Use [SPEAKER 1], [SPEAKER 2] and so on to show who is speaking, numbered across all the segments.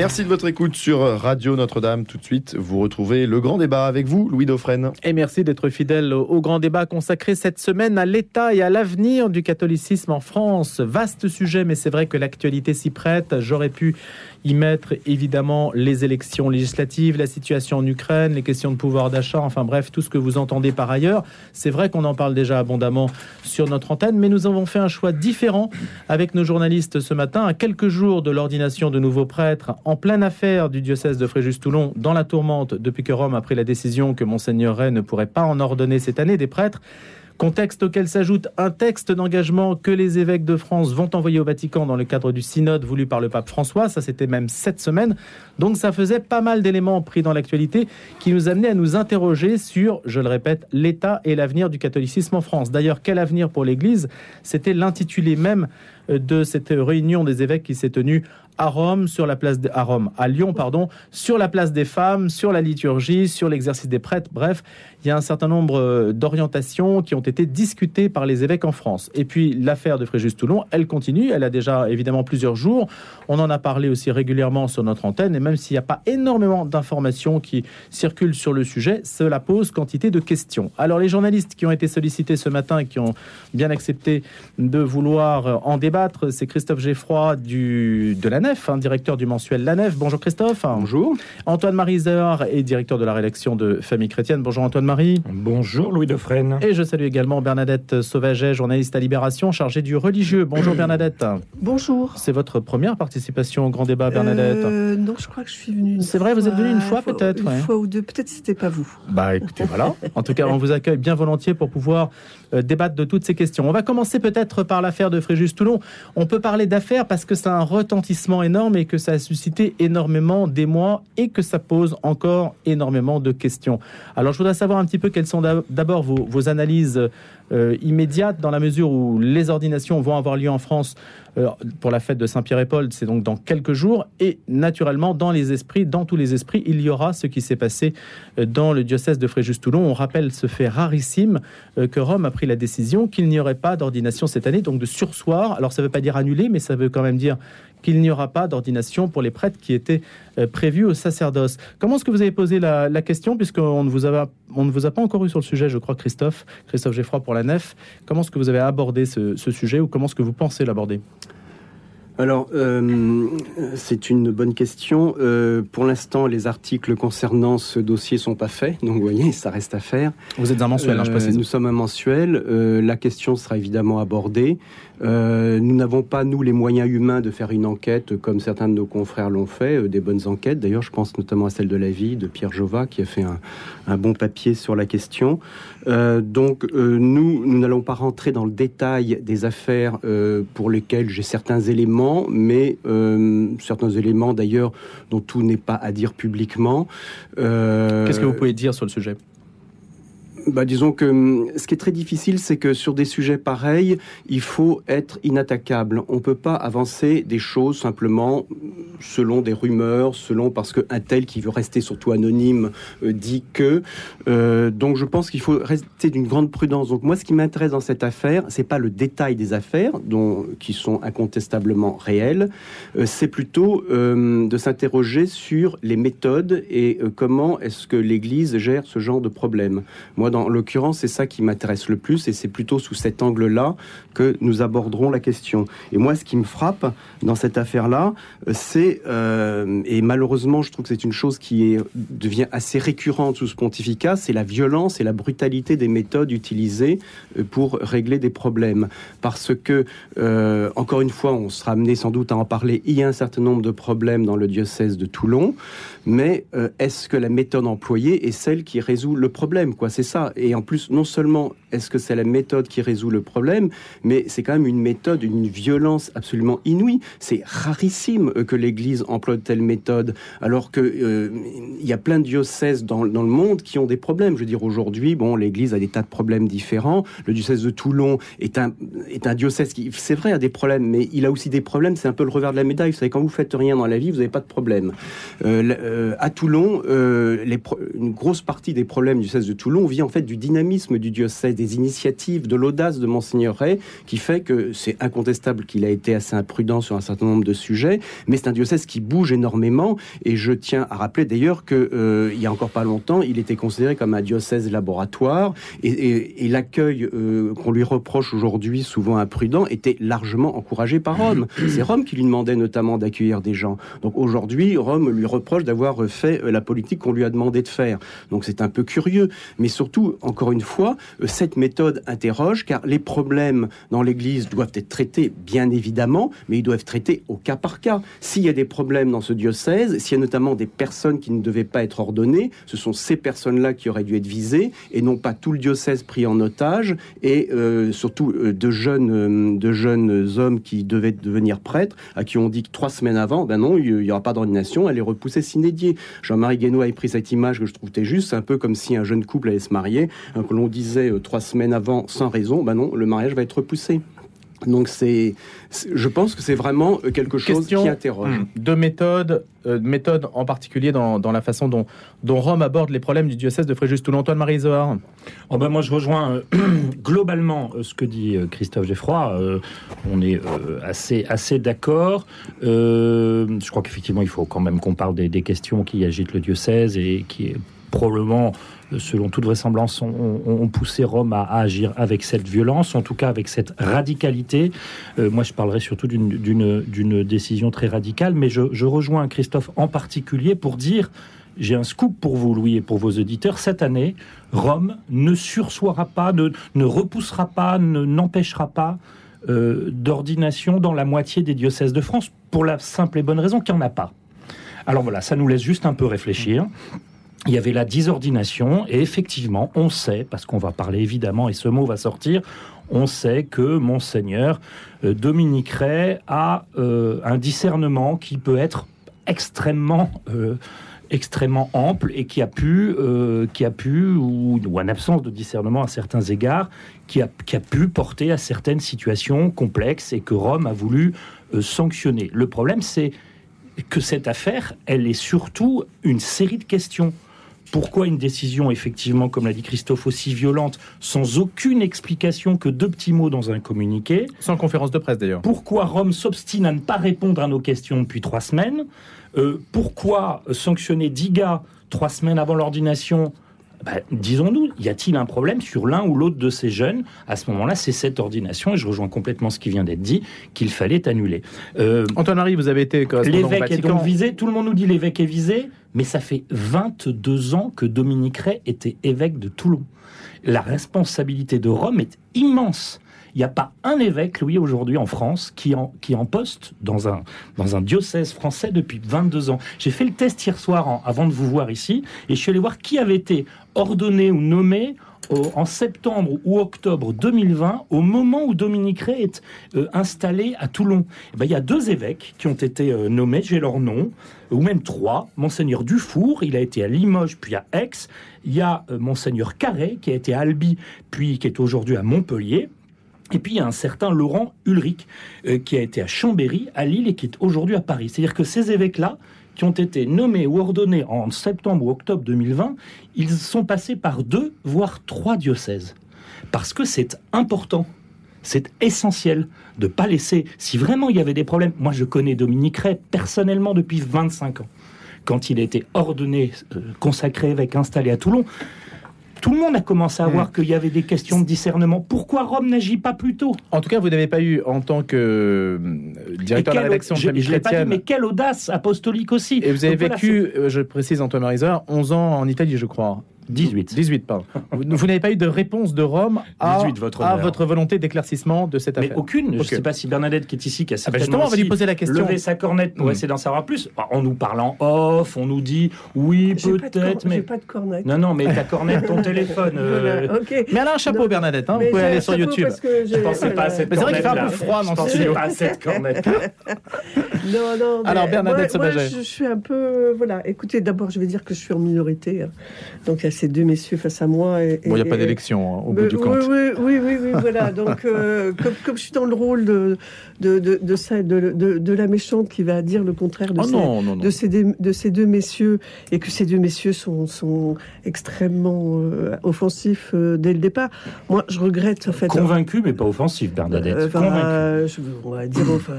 [SPEAKER 1] Merci de votre écoute sur Radio Notre-Dame. Tout de suite, vous retrouvez le grand débat avec vous, Louis Dauphren.
[SPEAKER 2] Et merci d'être fidèle au grand débat consacré cette semaine à l'état et à l'avenir du catholicisme en France. Vaste sujet, mais c'est vrai que l'actualité s'y prête. J'aurais pu y mettre évidemment les élections législatives, la situation en Ukraine, les questions de pouvoir d'achat, enfin bref, tout ce que vous entendez par ailleurs. C'est vrai qu'on en parle déjà abondamment sur notre antenne, mais nous avons fait un choix différent avec nos journalistes ce matin, à quelques jours de l'ordination de nouveaux prêtres, en pleine affaire du diocèse de Fréjus-Toulon, dans la tourmente depuis que Rome a pris la décision que Monseigneur Ray ne pourrait pas en ordonner cette année des prêtres. Contexte auquel s'ajoute un texte d'engagement que les évêques de France vont envoyer au Vatican dans le cadre du synode voulu par le pape François. Ça, c'était même cette semaine. Donc, ça faisait pas mal d'éléments pris dans l'actualité qui nous amenaient à nous interroger sur, je le répète, l'état et l'avenir du catholicisme en France. D'ailleurs, quel avenir pour l'Église? C'était l'intitulé même de cette réunion des évêques qui s'est tenue à Rome, sur la place à Rome, à Lyon, pardon, sur la place des femmes, sur la liturgie, sur l'exercice des prêtres. Bref, il y a un certain nombre euh, d'orientations qui ont été discutées par les évêques en France. Et puis l'affaire de Fréjus-Toulon, elle continue. Elle a déjà évidemment plusieurs jours. On en a parlé aussi régulièrement sur notre antenne. Et même s'il n'y a pas énormément d'informations qui circulent sur le sujet, cela pose quantité de questions. Alors les journalistes qui ont été sollicités ce matin et qui ont bien accepté de vouloir en débattre, c'est Christophe Geffroy du, de la Nef, hein, directeur du mensuel La Nef. Bonjour Christophe.
[SPEAKER 3] Bonjour.
[SPEAKER 2] Antoine Marizer est directeur de la rédaction de Famille Chrétienne. Bonjour Antoine Marie.
[SPEAKER 4] Bonjour Louis Dauphren.
[SPEAKER 2] Et je salue également Bernadette Sauvaget, journaliste à Libération, chargée du religieux. Bonjour Bernadette.
[SPEAKER 5] Bonjour.
[SPEAKER 2] C'est votre première participation au grand débat, Bernadette
[SPEAKER 5] Euh, non, je crois que je suis venue.
[SPEAKER 2] C'est vrai, vous êtes venue une fois, peut-être,
[SPEAKER 5] Une
[SPEAKER 2] ouais.
[SPEAKER 5] fois ou deux. Peut-être c'était pas vous.
[SPEAKER 2] Bah écoutez, voilà. En tout cas, on vous accueille bien volontiers pour pouvoir euh, débattre de toutes ces questions. On va commencer peut-être par l'affaire de Fréjus-Toulon. On peut parler d'affaires parce que a un retentissement énorme et que ça a suscité énormément d'émoi et que ça pose encore énormément de questions. Alors je voudrais savoir un petit peu quelles sont d'ab- d'abord vos, analyses euh, immédiates dans la mesure où les ordinations vont avoir lieu en France euh, pour la fête de Saint-Pierre et Paul, c'est donc dans quelques jours. Et naturellement, dans les esprits, dans tous les esprits, il y aura ce qui s'est passé euh, dans le diocèse de Fréjus-Toulon. On rappelle ce fait rarissime que Rome a pris la décision qu'il n'y aurait pas d'ordination cette année, donc de sursoir. Alors ça ne veut pas dire annuler, mais ça veut quand même dire qu'il n'y aura pas d'ordination pour les prêtres qui étaient euh, prévus au sacerdoce. Comment est-ce que vous avez posé la, question, puisqu'on ne, vous a, on ne vous a pas encore eu sur le sujet, je crois, Christophe, Christophe Geffroy pour la nef. Comment est-ce que vous avez abordé ce, ce sujet ou comment est-ce que vous pensez l'aborder?
[SPEAKER 3] Alors, euh, c'est une bonne question. Euh, pour l'instant, les articles concernant ce dossier sont pas faits, donc vous voyez, ça reste à faire.
[SPEAKER 2] Vous êtes un mensuel, hein, je
[SPEAKER 3] Euh,
[SPEAKER 2] précise.
[SPEAKER 3] Nous sommes un mensuel. La question sera évidemment abordée. Nous n'avons pas, nous, les moyens humains de faire une enquête comme certains de nos confrères l'ont fait, des bonnes enquêtes. D'ailleurs, je pense notamment à celle de la vie de Pierre Jova, qui a fait un, un bon papier sur la question. Donc, nous, nous n'allons pas rentrer dans le détail des affaires pour lesquelles j'ai certains éléments, mais euh, certains éléments d'ailleurs dont tout n'est pas à dire publiquement. Euh,
[SPEAKER 2] Qu'est-ce que vous pouvez dire sur le sujet?
[SPEAKER 3] Bah, disons que hum, ce qui est très difficile, c'est que sur des sujets pareils, il faut être inattaquable. On peut pas avancer des choses simplement selon des rumeurs, selon parce que un tel qui veut rester surtout anonyme euh, dit que. Euh, donc je pense qu'il faut rester d'une grande prudence. Donc moi, ce qui m'intéresse dans cette affaire, c'est pas le détail des affaires, dont qui sont incontestablement réelles. Euh, c'est plutôt euh, de s'interroger sur les méthodes et comment est-ce que l'Église gère ce genre de problème. Moi, dans l'occurrence, c'est ça qui m'intéresse le plus et c'est plutôt sous cet angle-là que nous aborderons la question. Et moi, ce qui me frappe dans cette affaire-là, euh, c'est, euh, et malheureusement, je trouve que c'est une chose qui est, devient assez récurrente sous ce pontificat, c'est la violence et la brutalité des méthodes utilisées euh, pour régler des problèmes. Parce que, encore une fois, on sera amené sans doute à en parler, il y a un certain nombre de problèmes dans le diocèse de Toulon, mais est-ce que la méthode employée est celle qui résout le problème quoi? C'est ça. Et en plus, non seulement est-ce que c'est la méthode qui résout le problème, mais c'est quand même une méthode, une violence absolument inouïe. C'est rarissime euh, que l'Église emploie de telles méthodes, alors que euh, il y a plein de diocèses dans, le monde qui ont des problèmes. Je veux dire, aujourd'hui, bon, l'Église a des tas de problèmes différents. Le diocèse de Toulon est un, est un diocèse qui, c'est vrai, a des problèmes, mais il a aussi des problèmes. C'est un peu le revers de la médaille. Vous savez, quand vous faites rien dans la vie, vous n'avez pas de problème. Euh, à Toulon, les pro- une grosse partie des problèmes du diocèse de Toulon vient en fait du dynamisme du diocèse, des initiatives, de l'audace de Monseigneur Ray, qui fait que c'est incontestable qu'il a été assez imprudent sur un certain nombre de sujets, mais c'est un diocèse qui bouge énormément. Et je tiens à rappeler d'ailleurs que euh, il y a encore pas longtemps, il était considéré comme un diocèse laboratoire, et, l'accueil euh, qu'on lui reproche aujourd'hui, souvent imprudent, était largement encouragé par Rome. C'est Rome qui lui demandait notamment d'accueillir des gens. Donc aujourd'hui, Rome lui reproche d'avoir fait la politique qu'on lui a demandé de faire. Donc c'est un peu curieux, mais surtout, encore une fois, euh, cette méthode interroge, car les problèmes dans l'Église doivent être traités, bien évidemment, mais ils doivent être traités au cas par cas. S'il y a des problèmes dans ce diocèse, s'il y a notamment des personnes qui ne devaient pas être ordonnées, ce sont ces personnes-là qui auraient dû être visées, et non pas tout le diocèse pris en otage, et euh, surtout euh, de, jeunes, de jeunes hommes qui devaient devenir prêtres, à qui on dit que trois semaines avant, ben non, il n'y aura pas d'ordination, elle est repoussée s'inédier. Jean-Marie Guénaud a pris cette image que je trouvais juste, un peu comme si un jeune couple allait se marier, hein, que l'on disait euh, trois semaines avant sans raison, ben non, le mariage va être repoussé. Donc c'est, je pense que c'est vraiment euh, quelque chose qui interroge.
[SPEAKER 2] Hmm, de méthode, euh, méthode en particulier dans, dans, la façon dont, dont Rome aborde les problèmes du diocèse de Fréjus-Toulon. Antoine Marie Zohar.
[SPEAKER 4] Oh ben moi je rejoins globalement ce que dit Christophe Geffroy. on est assez assez d'accord. je crois qu'effectivement il faut quand même qu'on parle des, des questions qui agitent le diocèse et qui est probablement, selon toute vraisemblance, ont, poussé Rome à, agir avec cette violence, en tout cas avec cette radicalité. Euh, moi, je parlerai surtout d'une décision très radicale, mais je, rejoins Christophe en particulier pour dire j'ai un scoop pour vous, Louis, et pour vos auditeurs. Cette année, Rome ne sursoira pas, ne, ne repoussera pas, n'empêchera pas euh, d'ordination dans la moitié des diocèses de France, pour la simple et bonne raison qu'il n'y en a pas. Alors voilà, ça nous laisse juste un peu réfléchir il y avait la disordination et effectivement, on sait, parce qu'on va parler évidemment, et ce mot va sortir, on sait que monseigneur euh, Dominique Ray a euh, un discernement qui peut être extrêmement euh, ample et qui a pu, qui a pu ou, ou, en absence de discernement à certains égards, qui a pu porter à certaines situations complexes et que Rome a voulu sanctionner. Le problème, c'est que cette affaire, elle est surtout une série de questions. Pourquoi une décision, effectivement, comme l'a dit Christophe, aussi violente, sans aucune explication que deux petits mots dans un communiqué
[SPEAKER 2] Sans conférence de presse d'ailleurs.
[SPEAKER 4] Pourquoi Rome s'obstine à ne pas répondre à nos questions depuis trois semaines euh, Pourquoi sanctionner dix gars trois semaines avant l'ordination bah, disons-nous, y a-t-il un problème sur l'un ou l'autre de ces jeunes À ce moment-là, c'est cette ordination, et je rejoins complètement ce qui vient d'être dit, qu'il fallait annuler.
[SPEAKER 2] Euh, Antoine-Marie, vous avez été
[SPEAKER 4] L'évêque est donc visé, tout le monde nous dit l'évêque est visé, mais ça fait 22 ans que Dominique Ray était évêque de Toulon. La responsabilité de Rome est immense. Il n'y a pas un évêque, Louis, aujourd'hui en France, qui en, qui en poste dans un, dans un diocèse français depuis 22 ans. J'ai fait le test hier soir avant de vous voir ici, et je suis allé voir qui avait été ordonné ou nommé en septembre ou octobre 2020, au moment où Dominique Ray est euh, installé à Toulon. Eh ben, il y a deux évêques qui ont été euh, nommés, j'ai leur nom, ou même trois. Monseigneur Dufour, il a été à Limoges, puis à Aix. Il y a euh, Monseigneur Carré, qui a été à Albi, puis qui est aujourd'hui à Montpellier. Et puis il y a un certain Laurent Ulrich, qui a été à Chambéry, à Lille, et qui est aujourd'hui à Paris. C'est-à-dire que ces évêques-là, qui ont été nommés ou ordonnés en septembre ou octobre 2020, ils sont passés par deux, voire trois diocèses. Parce que c'est important. C'est essentiel de ne pas laisser. Si vraiment il y avait des problèmes, moi je connais Dominique Ray personnellement depuis 25 ans. Quand il a été ordonné, euh, consacré évêque, installé à Toulon, tout le monde a commencé à voir hmm. qu'il y avait des questions de discernement. Pourquoi Rome n'agit pas plus tôt?
[SPEAKER 2] En tout cas, vous n'avez pas eu, en tant que euh, directeur de la rédaction de
[SPEAKER 4] je, Pas dit, mais quelle audace apostolique aussi.
[SPEAKER 2] Et vous avez vécu, euh, je précise Antoine Marizard, 11 ans en Italie, je crois.
[SPEAKER 4] 18.
[SPEAKER 2] 18, pardon. vous, n'avez pas eu de réponse de Rome à, votre, à votre volonté d'éclaircissement de cette affaire
[SPEAKER 4] Mais aucune. Je ne sais pas si Bernadette, qui est ici, qui a
[SPEAKER 2] ah bah certainement on va lui poser la question.
[SPEAKER 4] levé sa cornette pour hmm. essayer d'en savoir plus. On nous parle en off, on nous dit oui, peut-être, mais.
[SPEAKER 5] pas de cornette.
[SPEAKER 4] Non, non, mais ta cornette, ton téléphone. Euh...
[SPEAKER 2] Mais elle a un chapeau, Bernadette. Hein, vous pouvez aller sur YouTube.
[SPEAKER 4] Je pensais pas à cette
[SPEAKER 2] Mais c'est vrai qu'il fait un peu froid dans
[SPEAKER 4] ce studio. pas à cette cornette.
[SPEAKER 5] non, non.
[SPEAKER 2] Alors, Bernadette
[SPEAKER 5] moi, moi, je suis un peu. Voilà, écoutez, d'abord, je vais dire que je suis en minorité. Hein. Donc, il y a ces deux messieurs face à moi. Et,
[SPEAKER 2] Bon, il n'y a
[SPEAKER 5] et-
[SPEAKER 2] pas d'élection hein, au bout du
[SPEAKER 5] oui,
[SPEAKER 2] compte.
[SPEAKER 5] Oui, oui, oui, oui, voilà. Donc, euh, comme, comme je suis dans le rôle de, de, de, de, ça- de, de- de la méchante qui va dire le contraire de,
[SPEAKER 2] Oh
[SPEAKER 5] ces,
[SPEAKER 2] non, non, non.
[SPEAKER 5] de, ces, deux- de ces deux messieurs, et que ces deux messieurs sont, sont extrêmement euh, offensifs euh, dès le départ, moi, je regrette, en fait.
[SPEAKER 4] Convaincu, mais pas offensif, Bernadette.
[SPEAKER 5] Euh, enfin,
[SPEAKER 4] Convaincu.
[SPEAKER 5] euh, je- on va dire enfin,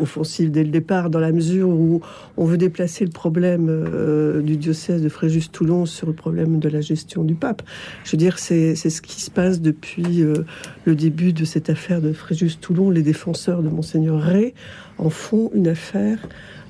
[SPEAKER 5] offensive dès le départ, dans la mesure où on veut déplacer le problème euh, du diocèse de Fréjus-Toulon sur le problème de la gestion du pape. Je veux dire, c'est ce qui se passe depuis euh, le début de cette affaire de Fréjus-Toulon. Les défenseurs de Monseigneur Ray en font une affaire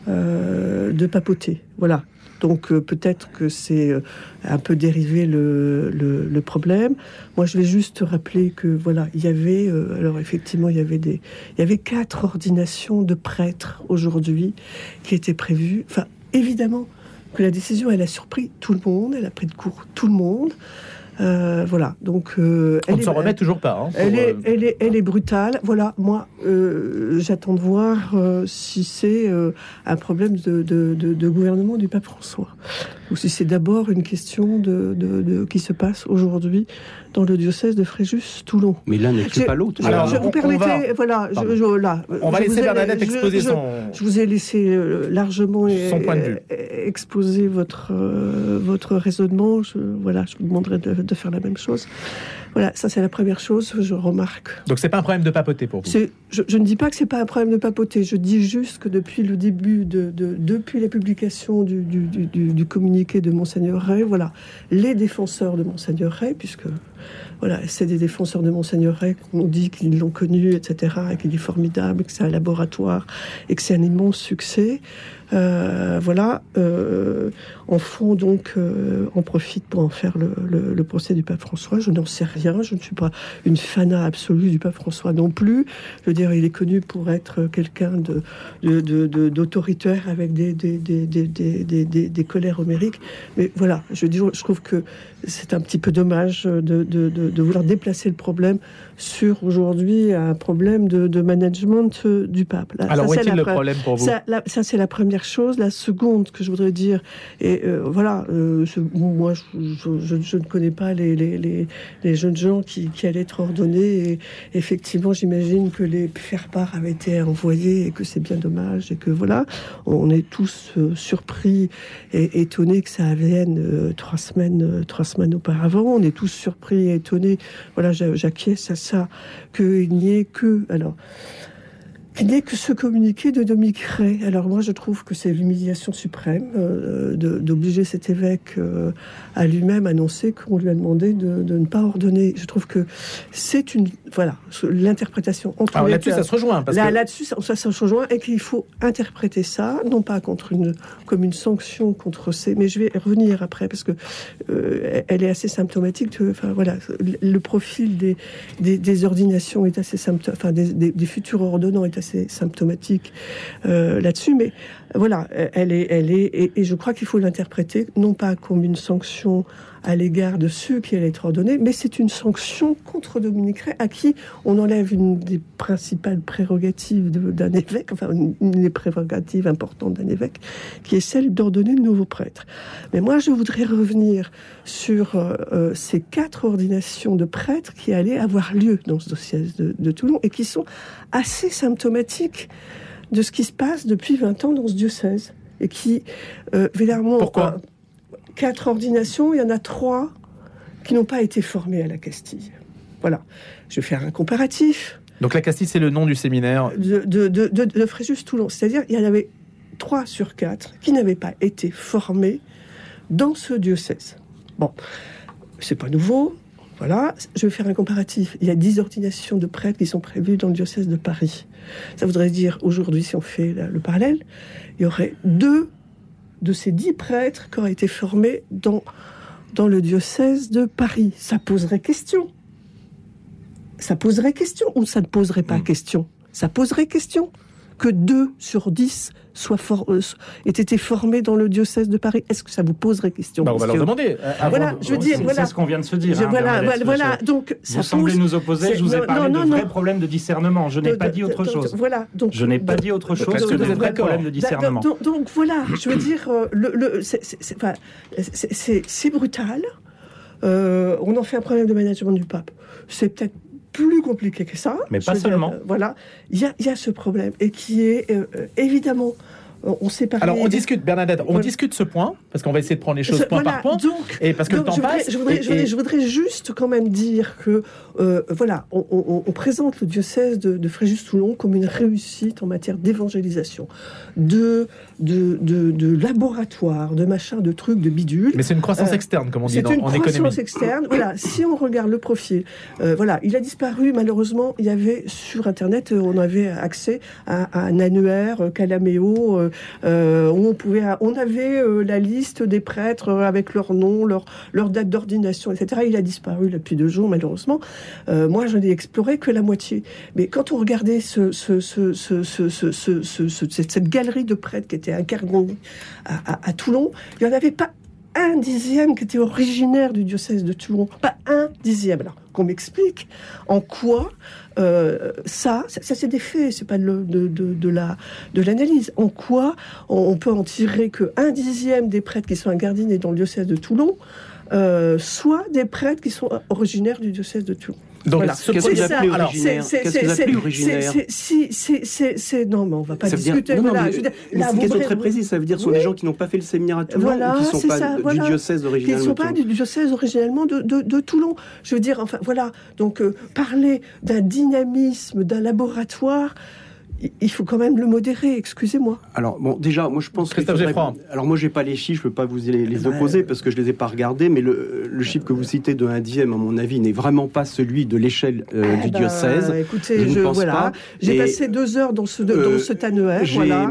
[SPEAKER 5] euh, de papauté. Voilà. Donc euh, peut-être que c'est un peu dérivé le, le, problème. Moi, je vais juste rappeler que voilà, il y avait alors effectivement, il y avait des, il y avait quatre ordinations de prêtres aujourd'hui qui étaient prévues. Enfin, évidemment que la décision, elle a surpris tout le monde, elle a pris de court tout le monde. Euh, voilà, donc euh,
[SPEAKER 2] On
[SPEAKER 5] elle
[SPEAKER 2] ne s'en remet toujours pas. hein,
[SPEAKER 5] elle
[SPEAKER 2] pour,
[SPEAKER 5] est,
[SPEAKER 2] euh,
[SPEAKER 5] elle, est, elle est brutale. Voilà, moi, j'attends de voir si c'est un problème de, de, de- de gouvernement du pape François, ou si c'est d'abord une question de- qui se passe aujourd'hui dans le diocèse de Fréjus-Toulon.
[SPEAKER 3] Mais l'un n'exclut pas l'autre.
[SPEAKER 2] Alors,
[SPEAKER 5] je vous
[SPEAKER 2] on
[SPEAKER 5] permettez,
[SPEAKER 2] va-
[SPEAKER 5] voilà, je,
[SPEAKER 2] Pardon.
[SPEAKER 5] je- là,
[SPEAKER 2] On va laisser
[SPEAKER 5] ai-
[SPEAKER 2] Bernadette
[SPEAKER 5] je-
[SPEAKER 2] exposer
[SPEAKER 5] je-
[SPEAKER 2] son.
[SPEAKER 5] je vous ai laissé euh, largement
[SPEAKER 2] Son point de vue.
[SPEAKER 5] euh, exposer votre, euh, votre raisonnement. Je, voilà, je vous demanderai de, de faire la même chose. Voilà, ça c'est la première chose. Je remarque.
[SPEAKER 2] Donc c'est pas un problème de papoter pour vous.
[SPEAKER 5] Je, je ne dis pas que c'est pas un problème de papoter. Je dis juste que depuis le début, de, de- depuis la publication du- du- du communiqué de Monseigneur Ray, voilà, les défenseurs de Monseigneur Ray, puisque voilà, c'est des défenseurs de Monseigneur Ray qu'on dit qu'ils l'ont connu, etc., et qu'il est formidable, que c'est un laboratoire, et que c'est un immense succès. Euh, voilà, euh, en font donc, euh, en profitent pour en faire le, procès du pape François. Je n'en sais rien. Je ne suis pas une fana absolue du pape François non plus. Je veux dire, il est connu pour être quelqu'un d'autoritaire avec des, colères homériques. Mais voilà, je, je trouve que c'est un petit peu dommage de, de, vouloir déplacer le problème sur aujourd'hui un problème de, de management euh, du pape. Là,
[SPEAKER 2] Alors où est-il le
[SPEAKER 5] pre-
[SPEAKER 2] problème pour vous
[SPEAKER 5] ça, c'est la première chose. La seconde que je voudrais dire, et euh, voilà, euh, moi, je, je- je- je ne connais pas les, les, les, les jeunes gens qui, qui allaient être ordonnés. Et effectivement, j'imagine que les faire-part avaient été envoyés et que c'est bien dommage. Et que voilà, on est tous euh, surpris et étonnés que ça vienne trois semaines, trois semaines auparavant. On est tous surpris et étonnés. Voilà, j'a- j'acquiesce à ça, qu'il n'y ait que. Alors, qu'il n'y ait que ce communiqué de Dominique Ray. Alors moi, je trouve que c'est l'humiliation suprême euh, d'obliger cet évêque euh, à lui-même annoncer qu'on lui a demandé de, de ne pas ordonner. Je trouve que c'est une voilà l'interprétation entre
[SPEAKER 2] Alors là-dessus, ça se rejoint. Parce
[SPEAKER 5] Là,
[SPEAKER 2] que...
[SPEAKER 5] là-dessus, ça, ça se rejoint et qu'il faut interpréter ça, non pas contre une, comme une sanction contre ces, mais je vais revenir après parce que euh, elle est assez symptomatique. de- enfin voilà, le, profil des, des, des ordinations est assez sympto- enfin des, des, des futurs ordonnants est assez symptomatique euh, là-dessus. Mais voilà, elle est, elle est, et je crois qu'il faut l'interpréter non pas comme une sanction à l'égard de ceux qui allaient être ordonnés, mais c'est une sanction contre Dominique Ray, à qui on enlève une des principales prérogatives d'un évêque, enfin une, une des prérogatives importantes d'un évêque, qui est celle d'ordonner de nouveaux prêtres. Mais moi, je voudrais revenir sur euh, euh, ces quatre ordinations de prêtres qui allaient avoir lieu dans ce dossier de, de Toulon et qui sont assez symptomatiques de ce qui se passe depuis 20 ans dans ce diocèse et qui, euh,
[SPEAKER 2] Pourquoi?
[SPEAKER 5] Quatre ordinations, il y en a trois qui n'ont pas été formées à la Castille. Voilà. Je vais faire un comparatif
[SPEAKER 2] Donc la Castille, c'est le nom du séminaire.
[SPEAKER 5] de, de, de, de, de Fréjus-Toulon. C'est-à-dire il y en avait trois sur quatre qui n'avaient pas été formés dans ce diocèse. Bon, c'est pas nouveau. Voilà, je vais faire un comparatif. Il y a dix ordinations de prêtres qui sont prévues dans le diocèse de Paris. Ça voudrait dire, aujourd'hui, si on fait le parallèle, il y aurait deux de ces dix prêtres qui auraient été formés dans, dans le diocèse de Paris. Ça poserait question. Ça poserait question ou ça ne poserait pas question? Ça poserait question que deux sur dix soient for- euh, aient été formés dans le diocèse de Paris. Est-ce que ça vous poserait question
[SPEAKER 2] Bah, on va leur demander. euh, avant
[SPEAKER 5] Voilà,
[SPEAKER 2] de-
[SPEAKER 5] je veux dire,
[SPEAKER 4] C'est-
[SPEAKER 5] voilà.
[SPEAKER 4] C'est ce qu'on vient de se dire.
[SPEAKER 5] Je-
[SPEAKER 4] hein,
[SPEAKER 5] voilà,
[SPEAKER 4] Bernadette,
[SPEAKER 5] voilà,
[SPEAKER 4] je-
[SPEAKER 5] Donc, ça
[SPEAKER 4] Vous semblez nous opposer. Je vous ai
[SPEAKER 5] non,
[SPEAKER 4] parlé
[SPEAKER 5] non,
[SPEAKER 4] de
[SPEAKER 5] non,
[SPEAKER 4] vrais problèmes de discernement. Je n'ai pas dit autre chose.
[SPEAKER 5] Voilà. Donc,
[SPEAKER 4] Je n'ai pas
[SPEAKER 5] bah,
[SPEAKER 4] dit autre chose que
[SPEAKER 2] que
[SPEAKER 4] de
[SPEAKER 2] vous êtes
[SPEAKER 4] vrais problèmes de discernement.
[SPEAKER 5] Donc, voilà, je veux dire, euh, le, le- c'est- brutal. euh, on en fait un problème de management du pape. C'est peut-être plus compliqué que ça.
[SPEAKER 4] Mais pas
[SPEAKER 5] dire,
[SPEAKER 4] seulement.
[SPEAKER 5] euh, voilà, il y a, il y a ce problème et qui est euh, euh, évidemment, on s'est parlé.
[SPEAKER 2] Alors on discute, Bernadette, on
[SPEAKER 5] Voilà.
[SPEAKER 2] discute ce point, parce qu'on va essayer de prendre les choses
[SPEAKER 5] Ce-
[SPEAKER 2] point
[SPEAKER 5] voilà,
[SPEAKER 2] par point.
[SPEAKER 5] Donc,
[SPEAKER 2] Et parce que
[SPEAKER 5] donc,
[SPEAKER 2] le temps
[SPEAKER 5] je voudrais,
[SPEAKER 2] passe.
[SPEAKER 5] je voudrais,
[SPEAKER 2] et-
[SPEAKER 5] je voudrais-
[SPEAKER 2] et-
[SPEAKER 5] je voudrais juste quand même dire que, euh, voilà, on, on- on présente le diocèse de, de Fréjus-Toulon comme une réussite en matière d'évangélisation, de, de, de, de laboratoire, de machin, de trucs, de bidules.
[SPEAKER 2] Mais c'est une croissance
[SPEAKER 5] Euh,
[SPEAKER 2] externe, comme on dit
[SPEAKER 5] C'est
[SPEAKER 2] dans-
[SPEAKER 5] une
[SPEAKER 2] en économie.
[SPEAKER 5] croissance externe. Voilà, si on regarde le profil, euh, voilà, il a disparu. Malheureusement, il y avait sur Internet, on avait accès à, à un annuaire Calameo euh, où on pouvait, on avait la liste des prêtres avec leur nom, leur leur date d'ordination, etc. Il a disparu depuis deux jours, malheureusement. Euh, moi, je n'ai exploré que la moitié. Mais quand on regardait ce, ce, ce, ce, ce, ce- ce- ce- ce- cette, galerie de prêtres qui était incarnée à, à- Toulon, il n'y en avait pas un dixième qui était originaire du diocèse de Toulon. Pas un dixième. Alors, qu'on m'explique en quoi euh, ça, ça, c'est des faits, c'est pas de, de la de l'analyse. En quoi on, on peut en tirer que un dixième des prêtres qui sont incarnés dans le diocèse de Toulon euh, soit des prêtres qui sont originaires du diocèse de Toulon.
[SPEAKER 2] Donc,
[SPEAKER 5] Voilà.
[SPEAKER 2] ce
[SPEAKER 3] Qu'est-ce que vous appelez originaire
[SPEAKER 5] c'est-
[SPEAKER 3] Qu'est-ce que vous appelez originaire
[SPEAKER 5] non, mais on va pas
[SPEAKER 3] Ça veut dire-
[SPEAKER 5] discuter.
[SPEAKER 3] non,
[SPEAKER 5] voilà, dire, là,
[SPEAKER 3] une question très précise. Ça veut dire que ce sont
[SPEAKER 5] Oui.
[SPEAKER 3] des gens qui n'ont pas fait le séminaire à Toulon
[SPEAKER 5] Voilà,
[SPEAKER 3] ou qui ne sont pas
[SPEAKER 5] ça,
[SPEAKER 3] du
[SPEAKER 5] voilà.
[SPEAKER 3] diocèse
[SPEAKER 5] qui ne
[SPEAKER 3] originellement
[SPEAKER 5] sont pas du diocèse originellement de, de, de Toulon. Je veux dire, enfin voilà, donc euh, parler d'un dynamisme, d'un laboratoire, il- faut quand même le modérer, excusez-moi.
[SPEAKER 3] Alors bon, déjà, moi je pense
[SPEAKER 2] Christophe
[SPEAKER 3] faudrait-
[SPEAKER 2] Geffroy.
[SPEAKER 3] Alors moi j'ai pas les chiffres, je peux pas vous les, les
[SPEAKER 5] Ouais.
[SPEAKER 3] opposer parce que je les ai pas regardés, mais le, le chiffre que vous citez de un dixième, à mon avis, n'est vraiment pas celui de l'échelle euh,
[SPEAKER 5] Eh
[SPEAKER 3] du
[SPEAKER 5] ben,
[SPEAKER 3] diocèse.
[SPEAKER 5] Écoutez,
[SPEAKER 3] Je ne
[SPEAKER 5] je,
[SPEAKER 3] pense
[SPEAKER 5] voilà,
[SPEAKER 3] pas.
[SPEAKER 5] j'ai passé deux heures dans ce, dans
[SPEAKER 3] Euh,
[SPEAKER 5] cet annuaire,
[SPEAKER 3] J'ai
[SPEAKER 5] voilà.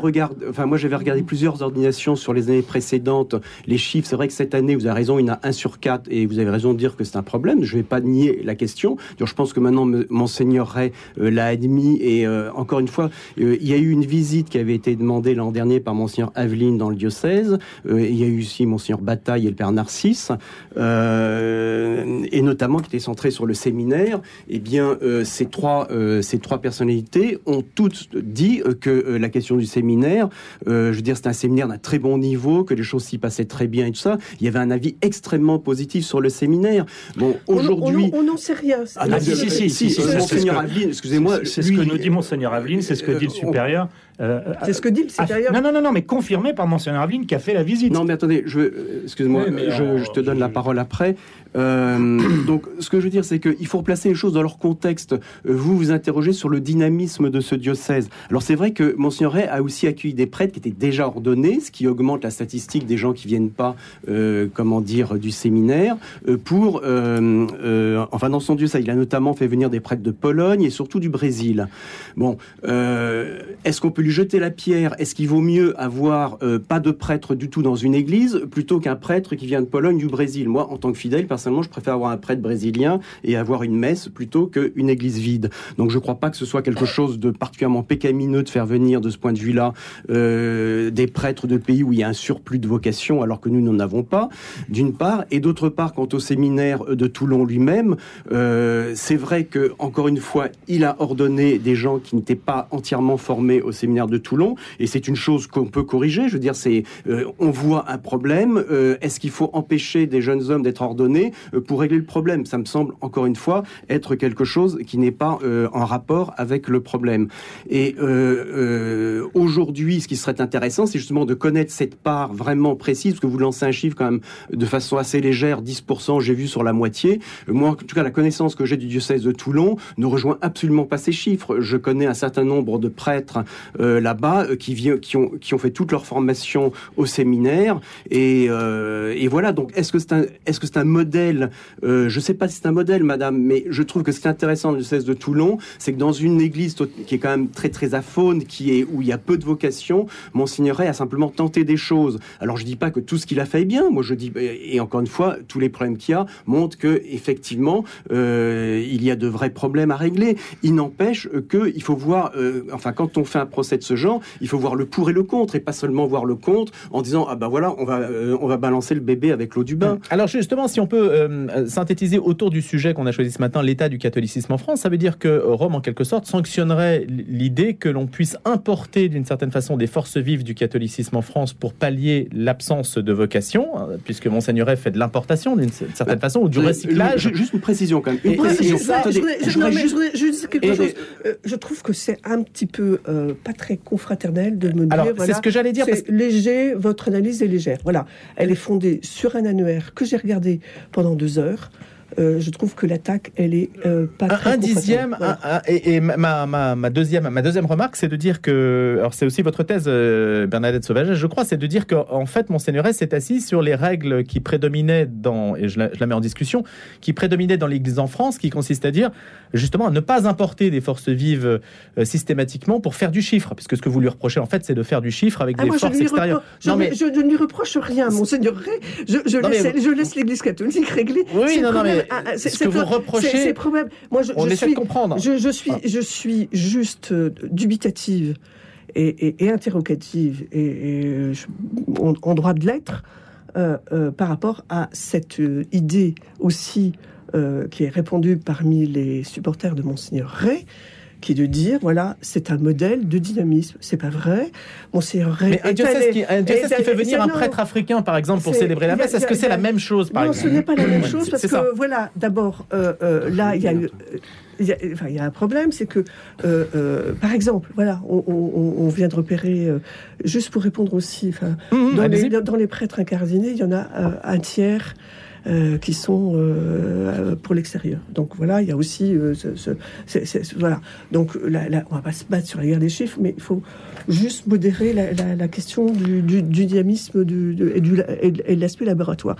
[SPEAKER 3] regardé, enfin moi j'avais regardé plusieurs ordinations sur les années précédentes. Les chiffres, c'est vrai que cette année, vous avez raison, il y en a un sur quatre, et vous avez raison de dire que c'est un problème. Je vais pas nier la question. Donc, je pense que maintenant monseigneur Ray euh, l'a admis, et euh, encore une fois, euh, il y a eu une visite qui avait été demandée l'an dernier par monseigneur Aveline dans le diocèse. Euh, il y a eu aussi monseigneur Bataille et le père Narcisse, euh, et notamment qui était centré sur le séminaire. Eh bien, ces trois ces trois personnalités ont toutes dit que la question du séminaire, je veux dire, c'était un séminaire d'un très bon niveau, que les choses s'y passaient très bien et tout ça. Il y avait un avis extrêmement positif sur le séminaire. Bon,
[SPEAKER 5] On- on-
[SPEAKER 3] aujourd'hui.
[SPEAKER 5] on n'en sait rien.
[SPEAKER 3] Ah non,
[SPEAKER 4] Ah, si, si, si, si, c'est C'est Aveline, c'est ce que dit le
[SPEAKER 3] Euh,
[SPEAKER 4] supérieur. Euh,
[SPEAKER 5] C'est ce que dit le
[SPEAKER 4] ah,
[SPEAKER 5] supérieur.
[SPEAKER 4] Non, non, non, non, mais confirmé par Monseigneur Aveline qui a fait la visite.
[SPEAKER 3] Non, mais attendez, je, euh, excuse-moi,
[SPEAKER 4] Oui, mais
[SPEAKER 3] je, te donne la
[SPEAKER 4] je-
[SPEAKER 3] parole après. Euh, donc, ce que je veux dire, c'est qu'il faut replacer les choses dans leur contexte. Euh, Vous vous interrogez sur le dynamisme de ce diocèse. Alors, c'est vrai que Monseigneur Ray a aussi accueilli des prêtres qui étaient déjà ordonnés, ce qui augmente la statistique des gens qui viennent pas, euh, comment dire, du séminaire. euh, pour, euh, euh, enfin, dans son diocèse, il a notamment fait venir des prêtres de Pologne et surtout du Brésil. Bon, euh, est-ce qu'on peut lui jeter la pierre Est-ce qu'il vaut mieux avoir euh, pas de prêtre du tout dans une église plutôt qu'un prêtre qui vient de Pologne ou Brésil? Moi, en tant que fidèle, personnellement, je préfère avoir un prêtre brésilien et avoir une messe plutôt qu'une église vide. Donc, je ne crois pas que ce soit quelque chose de particulièrement pécamineux de faire venir, de ce point de vue-là, euh, des prêtres de pays où il y a un surplus de vocation, alors que nous n'en avons pas, d'une part. Et d'autre part, quant au séminaire de Toulon lui-même, euh, c'est vrai que encore une fois, il a ordonné des gens qui n'étaient pas entièrement formés au séminaire de Toulon, et c'est une chose qu'on peut corriger. Je veux dire, c'est euh, on voit un problème. euh, Est-ce qu'il faut empêcher des jeunes hommes d'être ordonnés euh, pour régler le problème? Ça me semble encore une fois être quelque chose qui n'est pas en rapport avec le problème. Et aujourd'hui, ce qui serait intéressant, c'est justement de connaître cette part vraiment précise, parce que vous lancez un chiffre quand même de façon assez légère, 10%, j'ai vu sur la moitié. Moi, en tout cas, la connaissance que j'ai du diocèse de Toulon ne rejoint absolument pas ces chiffres. Je connais un certain nombre de prêtres euh, là-bas euh, qui, qui, ont, qui ont fait toute leur formation au séminaire. Et, euh, et voilà, donc est-ce que c'est un, est -ce que un modèle euh, Je ne sais pas si c'est un modèle, madame, mais je trouve que ce qui est intéressant le diocèse de Toulon, c'est que dans une église qui est quand même très très aphone, qui est, où il y a peu de vocation, Monseigneur Ray a simplement tenté des choses. Alors je dis pas que tout ce qu'il a fait est bien, moi je dis, et encore une fois, tous les problèmes qu'il y a montrent que effectivement il y a de vrais problèmes à régler. Il n'empêche que il faut voir, enfin quand on fait un procès de ce genre, il faut voir le pour et le contre, et pas seulement voir le contre en disant ah ben voilà, on va, euh, on va balancer le bébé avec l'eau du bain.
[SPEAKER 2] Alors justement, si on peut euh, synthétiser autour du sujet qu'on a choisi ce matin, l'état du catholicisme en France, ça veut dire que Rome, en quelque sorte, sanctionnerait l'idée que l'on puisse importer d'une certaine façon des forces vives du catholicisme en France pour pallier l'absence de vocation, hein, puisque Monseigneur fait de l'importation d'une certaine façon, ou du recyclage.
[SPEAKER 3] Juste une précision quand même. Une
[SPEAKER 5] précision. Je trouve que c'est un petit peu euh, pas très confraternel de me
[SPEAKER 2] dire. c'est ce que j'allais dire.
[SPEAKER 5] Parce... Léger, votre analyse est légère. Voilà, elle est fondée sur un annuaire que j'ai regardé pendant deux heures. Euh, je trouve que l'attaque, elle est euh, pas un,
[SPEAKER 2] un dixième. et, ma, ma, ma, deuxième, ma deuxième remarque, c'est de dire que, alors c'est aussi votre thèse, euh, Bernadette Sauvage, je crois, c'est de dire qu'en fait, Monseigneur s'est assis sur les règles qui prédominaient dans, et je la, je la, mets en discussion, qui prédominaient dans l'Église en France, qui consiste à dire justement à ne pas importer des forces vives systématiquement pour faire du chiffre, puisque ce que vous lui reprochez en fait, c'est de faire du chiffre avec ah, des forces extérieures.
[SPEAKER 5] Je, non, mais... je, ne lui reproche rien, Monseigneur Je, je, laisse, je laisse l'Église catholique régler.
[SPEAKER 2] Oui, non, non, mais ah, ah, ce que vous reprochez,
[SPEAKER 5] Moi, je,
[SPEAKER 2] on
[SPEAKER 5] essaie
[SPEAKER 2] de comprendre.
[SPEAKER 5] Je, suis, ah. je suis juste euh, dubitative et, interrogative et, en, droit de l'être euh, euh, par rapport à cette idée aussi qui est répandue parmi les supporters de Monseigneur Ray, qui est de dire voilà, c'est un modèle de dynamisme. C'est pas vrai.
[SPEAKER 2] Bon, c'est Mais un diocèse, qui, un diocèse qui fait venir un prêtre africain, par exemple, pour célébrer la messe, est-ce que c'est la même chose par
[SPEAKER 5] Non, ce n'est pas la même chose parce que voilà, d'abord, euh, euh, là, il y a eu. Il y, a, enfin, il y a un problème, c'est que, euh, euh, par exemple, voilà, on, on, on vient de repérer, euh, juste pour répondre aussi, enfin, mmh, dans, les, dans, les, prêtres incardinés, il y en a un tiers euh, qui sont euh, pour l'extérieur. Donc voilà, il y a aussi euh, ce, ce, voilà. Donc la, la, on va pas se battre sur la guerre des chiffres, mais il faut juste modérer la, la question du, du, du dynamisme du, et, du, et de l'aspect laboratoire.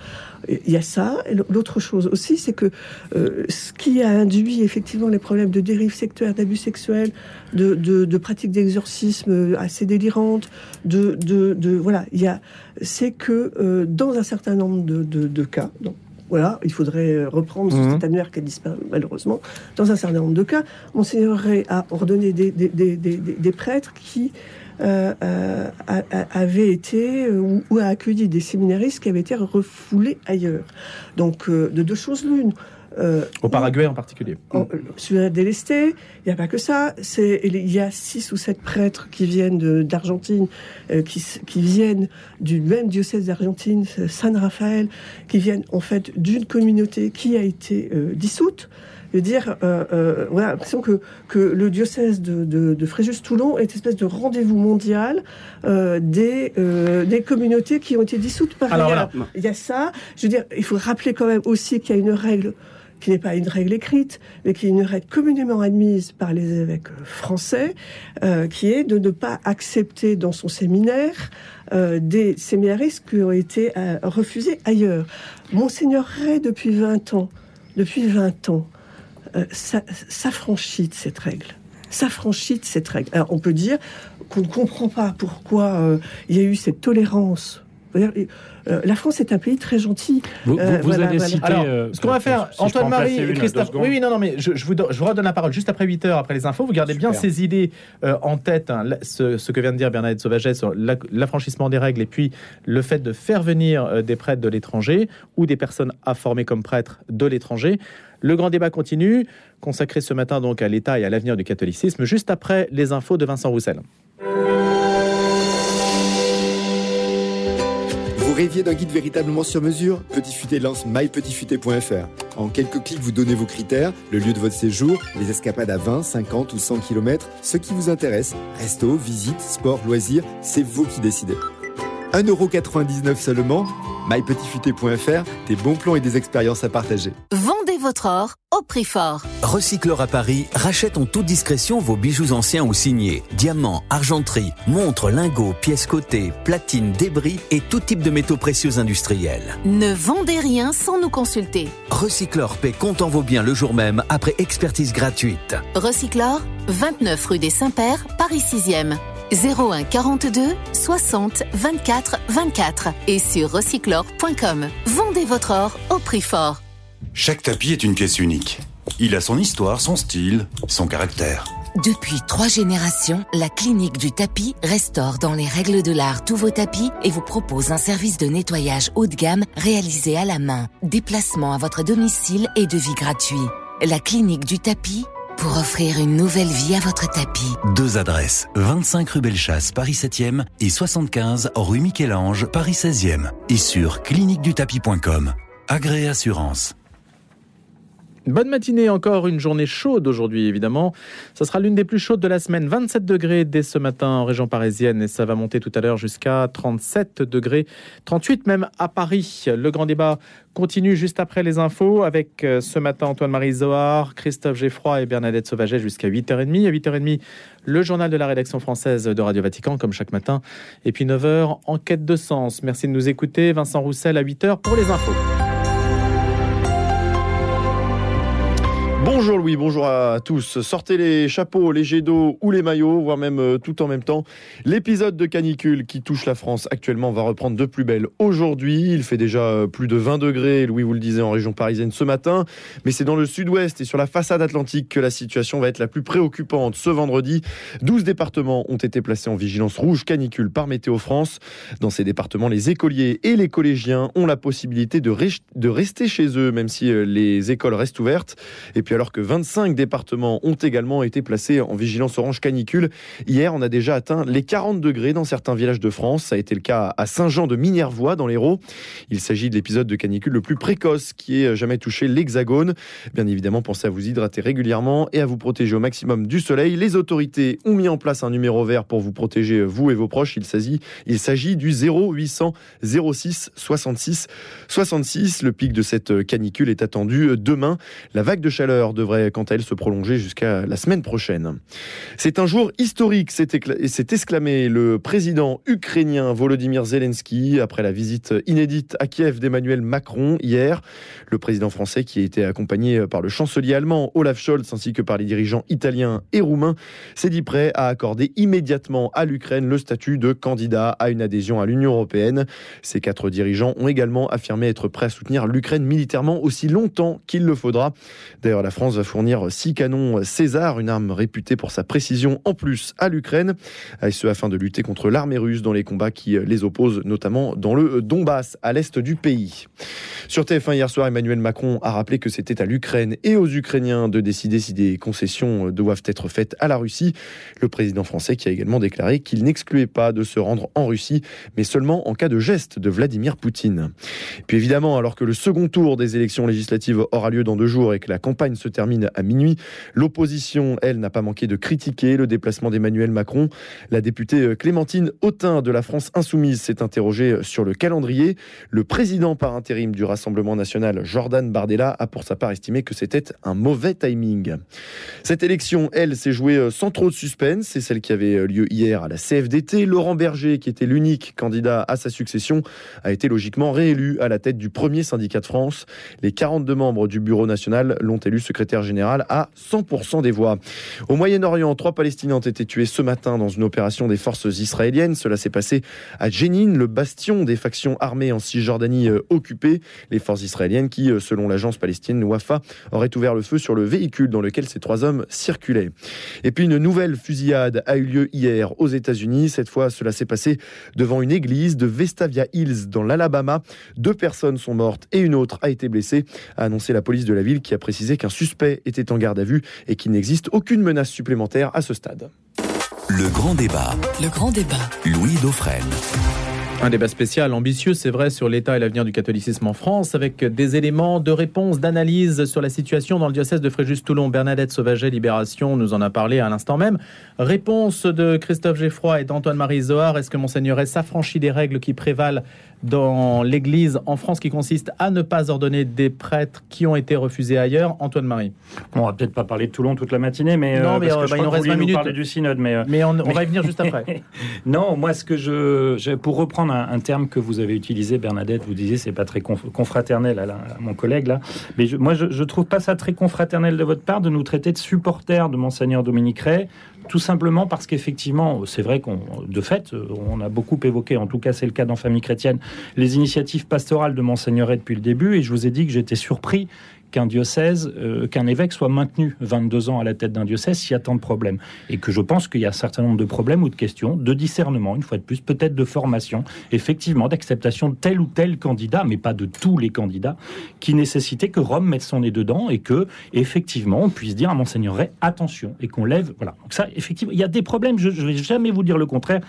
[SPEAKER 5] Il y a ça. L'autre chose aussi, c'est que ce qui a induit effectivement les problèmes de dérive sectaire, d'abus sexuels, de, de, de pratiques d'exorcisme assez délirantes, de, de, de voilà, il y a c'est que euh, dans un certain nombre de, de, de cas, donc, voilà, il faudrait reprendre mmh. cet annuaire qui a disparu malheureusement. Dans un certain nombre de cas, Monseigneur a ordonné des, des, des, des prêtres qui euh, euh, avaient été ou, ou, a accueilli des séminaristes qui avaient été refoulés ailleurs. Donc, euh, de deux choses l'une.
[SPEAKER 2] Euh, Au Paraguay en particulier.
[SPEAKER 5] En, celui délesté, il n'y a pas que ça. Il y a six ou sept prêtres qui viennent d'Argentine, euh, qui, qui, viennent du même diocèse d'Argentine, San Rafael, qui viennent en fait d'une communauté qui a été euh, dissoute. Je veux dire, euh, euh, on a l'impression que, que le diocèse de, de, de Fréjus-Toulon est une espèce de rendez-vous mondial euh, des, euh, des communautés qui ont été dissoutes par
[SPEAKER 2] ailleurs.
[SPEAKER 5] Il y a ça. Je veux dire, il faut rappeler quand même aussi qu'il y a une règle qui n'est pas une règle écrite, mais qui est une règle communément admise par les évêques français, euh, qui est de ne pas accepter dans son séminaire euh, des séminaristes qui ont été euh, refusés ailleurs. Monseigneur Ray, depuis 20 ans, depuis 20 ans, euh, s'affranchit de cette règle s'affranchit de cette règle. Alors on peut dire qu'on ne comprend pas pourquoi euh, il y a eu cette tolérance euh, la France est un pays très gentil.
[SPEAKER 4] Vous, euh, vous, avez cité.
[SPEAKER 2] Alors, euh, ce qu'on va faire, Antoine-Marie et Christophe. Oui, oui, non, non, mais je, je, vous, je, vous, redonne la parole juste après 8 heures, après les infos. Vous gardez Super. bien ces idées euh, en tête, hein, ce, ce, que vient de dire Bernadette Sauvaget sur l'affranchissement des règles et puis le fait de faire venir euh, des prêtres de l'étranger ou des personnes à former comme prêtres de l'étranger. Le grand débat continue, consacré ce matin donc à l'État et à l'avenir du catholicisme, juste après les infos de Vincent Roussel.
[SPEAKER 6] Vous rêviez d'un guide véritablement sur mesure Petit Futé lance mypetitfuté.fr. En quelques clics, vous donnez vos critères, le lieu de votre séjour, les escapades à 20, 50 ou 100 km, ce qui vous intéresse. Resto, visite, sport, loisirs, c'est vous qui décidez. 1,99€ seulement mypetitfuté.fr, des bons plans et des expériences à partager.
[SPEAKER 7] Votre or au prix fort.
[SPEAKER 8] Recycleur à Paris rachète en toute discrétion vos bijoux anciens ou signés. Diamants, argenterie, montres, lingots, pièces cotées, platines, débris et tout type de métaux précieux industriels.
[SPEAKER 7] Ne vendez rien sans nous consulter.
[SPEAKER 8] Recycleur paie comptant vos biens le jour même après expertise gratuite.
[SPEAKER 7] Recycleur, 29 rue des Saints-Pères, Paris 6e. 01 42 60 24 24 et sur recyclore.com. Vendez votre or au prix fort.
[SPEAKER 9] Chaque tapis est une pièce unique. Il a son histoire, son style, son caractère. Depuis trois générations, la clinique du tapis restaure dans les règles de l'art tous vos tapis et vous propose un service de nettoyage haut de gamme réalisé à la main, déplacement à votre domicile et devis gratuit. La clinique du tapis pour offrir une nouvelle vie à votre tapis.
[SPEAKER 8] Deux adresses, 25 rue Bellechasse, Paris 7e et 75 rue Michel-Ange, Paris 16e. Et sur cliniquedutapis.com. Agré Assurance.
[SPEAKER 2] Bonne matinée, encore une journée chaude aujourd'hui évidemment. Ce sera l'une des plus chaudes de la semaine, 27 degrés dès ce matin en région parisienne et ça va monter tout à l'heure jusqu'à 37 degrés, 38 même à Paris. Le grand débat continue juste après les infos avec euh, ce matin Antoine-Marie Zohar, Christophe Geffroy et Bernadette Sauvaget jusqu'à 8h30. À 8h30, le journal de la rédaction française de Radio Vatican comme chaque matin. Et puis 9h, enquête de sens. Merci de nous écouter. Vincent Roussel à 8h pour les infos.
[SPEAKER 1] Bonjour Louis, bonjour à tous. Sortez les chapeaux, les jets d'eau ou les maillots, voire même euh, tout en même temps. L'épisode de canicule qui touche la France actuellement va reprendre de plus belle aujourd'hui. Il fait déjà euh, plus de 20 degrés, Louis vous le disait, en région parisienne ce matin. Mais c'est dans le sud-ouest et sur la façade atlantique que la situation va être la plus préoccupante. Ce vendredi, 12 départements ont été placés en vigilance rouge canicule par Météo France. Dans ces départements, les écoliers et les collégiens ont la possibilité de, de rester chez eux, même si euh, les écoles restent ouvertes. Et puis alors que 25 départements ont également été placés en vigilance orange canicule. Hier, on a déjà atteint les 40 degrés dans certains villages de France. Ça a été le cas à Saint-Jean de Minervois, dans l'Hérault. Il s'agit de l'épisode de canicule le plus précoce qui ait jamais touché l'Hexagone. Bien évidemment, pensez à vous hydrater régulièrement et à vous protéger au maximum du soleil. Les autorités ont mis en place un numéro vert pour vous protéger, vous et vos proches. Il s'agit, il s'agit du 0800 06 66 66. Le pic de cette canicule est attendu demain. La vague de chaleur devrait quant à elle se prolonger jusqu'à la semaine prochaine. C'est un jour historique, s'est exclamé le président ukrainien Volodymyr Zelensky après la visite inédite à Kiev d'Emmanuel Macron hier. Le président français qui a été accompagné par le chancelier allemand Olaf Scholz ainsi que par les dirigeants italiens et roumains s'est dit prêt à accorder immédiatement à l'Ukraine le statut de candidat à une adhésion à l'Union européenne. Ces quatre dirigeants ont également affirmé être prêts à soutenir l'Ukraine militairement aussi longtemps qu'il le faudra. D'ailleurs, la France France va fournir six canons César, une arme réputée pour sa précision en plus à l'Ukraine, et ce afin de lutter contre l'armée russe dans les combats qui les opposent, notamment dans le Donbass, à l'est du pays. Sur TF1 hier soir, Emmanuel Macron a rappelé que c'était à l'Ukraine et aux Ukrainiens de décider si des concessions doivent être faites à la Russie. Le président français qui a également déclaré qu'il n'excluait pas de se rendre en Russie, mais seulement en cas de geste de Vladimir Poutine. Puis évidemment, alors que le second tour des élections législatives aura lieu dans deux jours et que la campagne se termine à minuit. L'opposition, elle, n'a pas manqué de critiquer le déplacement d'Emmanuel Macron. La députée euh, Clémentine Autain de la France Insoumise s'est interrogée sur le calendrier. Le président par intérim du Rassemblement national, Jordan Bardella, a pour sa part estimé que c'était un mauvais timing. Cette élection, elle, s'est jouée euh, sans trop de suspense. C'est celle qui avait euh, lieu hier à la CFDT. Laurent Berger, qui était l'unique candidat à sa succession, a été logiquement réélu à la tête du premier syndicat de France. Les 42 membres du bureau national l'ont élu secrétaire général à 100% des voix. Au Moyen-Orient, trois Palestiniens ont été tués ce matin dans une opération des forces israéliennes. Cela s'est passé à Jenin, le bastion des factions armées en Cisjordanie euh, occupée. Les forces israéliennes qui, euh, selon l'agence palestinienne Wafa, auraient ouvert le feu sur le véhicule dans lequel ces trois hommes circulaient. Et puis une nouvelle fusillade a eu lieu hier aux États-Unis. Cette fois, cela s'est passé devant une église de Vestavia Hills dans l'Alabama. Deux personnes sont mortes et une autre a été blessée, a annoncé la police de la ville qui a précisé qu'un suspect était en garde à vue et qu'il n'existe aucune menace supplémentaire à ce stade.
[SPEAKER 8] Le grand débat.
[SPEAKER 9] Le grand débat.
[SPEAKER 8] Louis Dauphren.
[SPEAKER 2] Un débat spécial, ambitieux, c'est vrai, sur l'état et l'avenir du catholicisme en France, avec des éléments de réponse, d'analyse sur la situation dans le diocèse de Fréjus-Toulon. Bernadette Sauvaget, Libération, nous en a parlé à l'instant même. Réponse de Christophe Geffroy et d'Antoine-Marie Zohar. Est-ce que Monseigneur s'affranchit des règles qui prévalent dans l'Église en France qui consiste à ne pas ordonner des prêtres qui ont été refusés ailleurs. Antoine Marie.
[SPEAKER 4] on va peut-être pas parler de Toulon toute la matinée, mais
[SPEAKER 2] non, euh, mais euh, bah, il nous reste 20 minutes.
[SPEAKER 4] Parler du synode, mais
[SPEAKER 2] euh, mais on, va y venir juste après.
[SPEAKER 4] non, moi ce que je, pour reprendre un, terme que vous avez utilisé, Bernadette, vous disiez c'est pas très confraternel à, mon collègue là, mais moi je, je trouve pas ça très confraternel de votre part de nous traiter de supporters de monseigneur Dominique Ray tout simplement parce qu'effectivement, c'est vrai qu'on, de fait, on a beaucoup évoqué, en tout cas c'est le cas dans Famille chrétienne, les initiatives pastorales de Monseigneuret depuis le début, et je vous ai dit que j'étais surpris qu'un diocèse, euh, qu'un évêque soit maintenu 22 ans à la tête d'un diocèse s'il y a tant de problèmes. Et que je pense qu'il y a un certain nombre de problèmes ou de questions, de discernement, une fois de plus, peut-être de formation, effectivement, d'acceptation de tel ou tel candidat, mais pas de tous les candidats, qui nécessitait que Rome mette son nez dedans et que, effectivement, on puisse dire à Monseigneur Ray, attention, et qu'on lève. Voilà. Donc, ça, effectivement, il y a des problèmes, je ne vais jamais vous dire le contraire.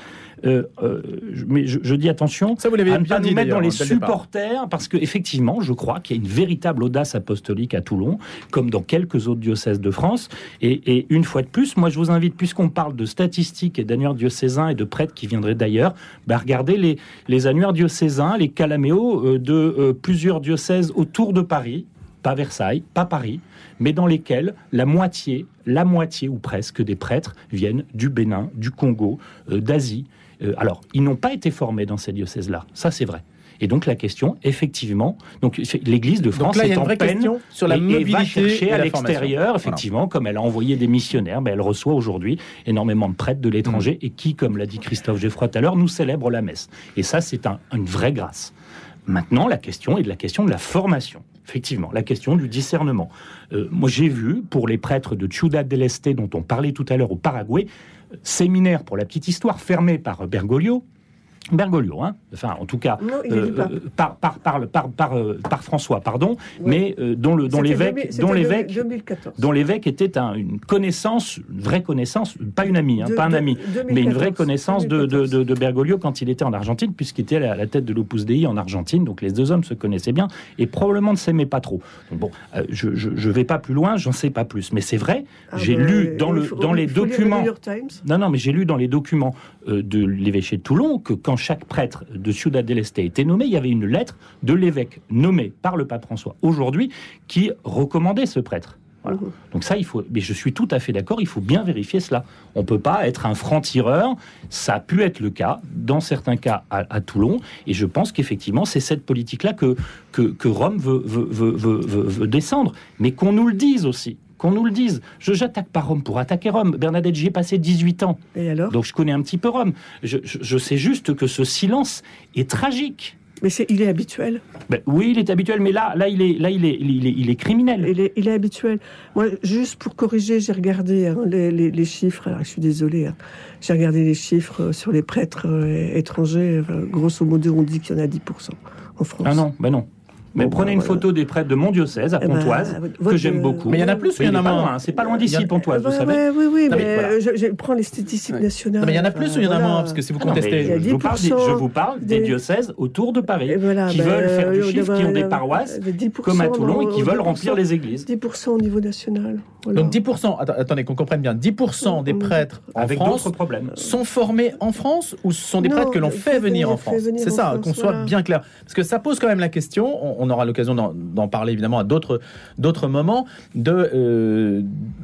[SPEAKER 4] Euh, euh, mais je, dis attention
[SPEAKER 2] ça vous
[SPEAKER 4] à
[SPEAKER 2] ne pas
[SPEAKER 4] nous mettre dans les supporters, parce que effectivement, je crois qu'il y a une véritable audace apostolique à Toulon, comme dans quelques autres diocèses de France. Et, une fois de plus, moi, je vous invite, puisqu'on parle de statistiques et d'annuaires diocésains et de prêtres qui viendraient d'ailleurs, bah, regardez les, les annuaires diocésains, les calaméos euh, de plusieurs diocèses autour de Paris, pas Versailles, pas Paris, mais dans lesquels la moitié, la moitié ou presque des prêtres viennent du Bénin, du Congo, d'Asie. Euh, alors, ils n'ont pas été formés dans ces diocèses-là, ça c'est vrai. Et donc la question, effectivement, donc l'Église de France est en peine
[SPEAKER 2] sur la
[SPEAKER 4] et,
[SPEAKER 2] et va
[SPEAKER 4] chercher à l'extérieur, effectivement, comme elle a envoyé des missionnaires, mais elle reçoit aujourd'hui énormément de prêtres de l'étranger mm. et qui, comme l'a dit Christophe Geffroy tout à l'heure, nous célèbre la messe. Et ça, c'est une vraie grâce. Maintenant, la question est de la question de la formation. Effectivement, la question du discernement. Euh, moi, j'ai vu, pour les prêtres de Ciudad del Este, dont on parlait tout à l'heure au Paraguay, séminaire pour la petite histoire fermé par Bergoglio, Bergoglio, hein. Enfin en tout cas
[SPEAKER 5] euh,
[SPEAKER 4] par, par, par, par, euh, par, François, pardon, mais euh, dont le dont l'évêque dont l'évêque dont l'évêque était une connaissance, une vraie connaissance, pas une amie, hein, pas un ami, mais une vraie connaissance de, Bergoglio quand il était en Argentine, puisqu'il était à la tête de l'Opus Dei en Argentine, donc les deux hommes se connaissaient bien et probablement ne s'aimaient pas trop. Donc bon, je, je, vais pas plus loin, j'en sais pas plus, mais c'est vrai, ah j'ai bah, lu dans le dans les documents, non non, mais j'ai lu dans les documents de l'évêché de Toulon que quand chaque prêtre de Ciudad del Este était nommé, il y avait une lettre de l'évêque nommé par le pape François aujourd'hui qui recommandait ce prêtre. Mmh. Donc ça, il faut. Mais je suis tout à fait d'accord. Il faut bien vérifier cela. On ne peut pas être un franc-tireur. Ça a pu être le cas dans certains cas à, Toulon. Et je pense qu'effectivement, c'est cette politique-là que, que, Rome veut, veut descendre. Mais qu'on nous le dise aussi qu'on nous le dise. Je n'attaque pas Rome pour attaquer Rome. Bernadette, j'y ai passé 18 ans.
[SPEAKER 5] Et alors?
[SPEAKER 4] Donc je connais un petit peu Rome. Je, sais juste que ce silence est tragique.
[SPEAKER 5] Mais c'est, il est habituel.
[SPEAKER 4] Ben, oui, il est habituel, mais là, là, il est, là, il est, il est, il est criminel.
[SPEAKER 5] Il est, il est, habituel. Moi, juste pour corriger, j'ai regardé hein, les, les, chiffres. Alors, je suis désolée. Hein. J'ai regardé les chiffres sur les prêtres euh, étrangers. grosso modo, on dit qu'il y en a 10% en France.
[SPEAKER 4] Ah non, ben non. Mais prenez une photo des prêtres de mon diocèse à eh ben, Pontoise, que j'aime beaucoup.
[SPEAKER 2] Mais il y en a plus ou il y en a moins
[SPEAKER 4] C'est pas loin d'ici, Pontoise, vous savez.
[SPEAKER 5] Oui, oui, mais, je, prends les statistiques nationales.
[SPEAKER 2] mais il y en a plus ou il y en a moins Parce que si vous ah contestez.
[SPEAKER 4] je, vous parle, je vous parle des, diocèses autour de Paris qui ben, veulent faire du euh, chiffre, qui ont des paroisses comme à Toulon et qui veulent remplir les églises.
[SPEAKER 5] 10% au niveau national.
[SPEAKER 2] Donc 10%, attendez qu'on comprenne bien, 10% des prêtres en France sont formés en France ou ce sont des prêtres que l'on fait venir en France? C'est ça, qu'on soit bien clair. Parce que ça pose quand même la question, on aura l'occasion d'en parler évidemment à d'autres moments, de, euh,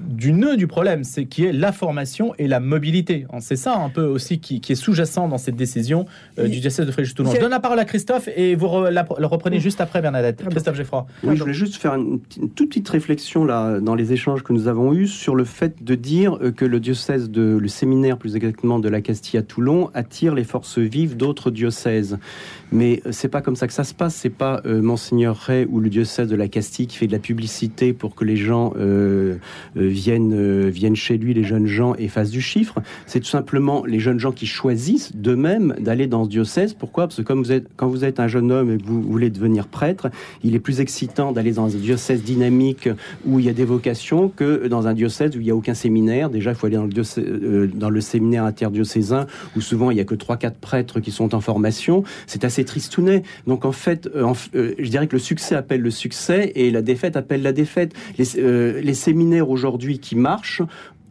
[SPEAKER 2] du nœud du problème, c'est qui est la formation et la mobilité. C'est ça un peu aussi qui, est sous-jacent dans cette décision euh, du diocèse de Fréjus-Toulon. Je donne la parole à Christophe et vous le reprenez juste après Bernadette. Christophe Geffroy.
[SPEAKER 3] Oui, je voulais juste faire une, toute petite réflexion là dans les échanges que nous avons eus sur le fait de dire euh, que le diocèse de le séminaire plus exactement de la Castille à Toulon attire les forces vives d'autres diocèses. Mais c'est pas comme ça que ça se passe. C'est pas monseigneur Ray ou le diocèse de la Castille qui fait de la publicité pour que les gens euh, euh, viennent, euh, viennent chez lui, les jeunes gens, et fassent du chiffre. C'est tout simplement les jeunes gens qui choisissent d'eux-mêmes d'aller dans ce diocèse. Pourquoi? Parce que quand vous êtes un jeune homme et que vous voulez devenir prêtre, il est plus excitant d'aller dans un diocèse dynamique où il y a des vocations que dans un diocèse où il n'y a aucun séminaire. Déjà, il faut aller dans le, dans le séminaire interdiocésain où souvent il n'y a que 3-4 prêtres qui sont en formation. C'est assez tristounet. Donc en fait, je dirais que le succès appelle le succès et la défaite appelle la défaite. Les, euh, les séminaires aujourd'hui qui marchent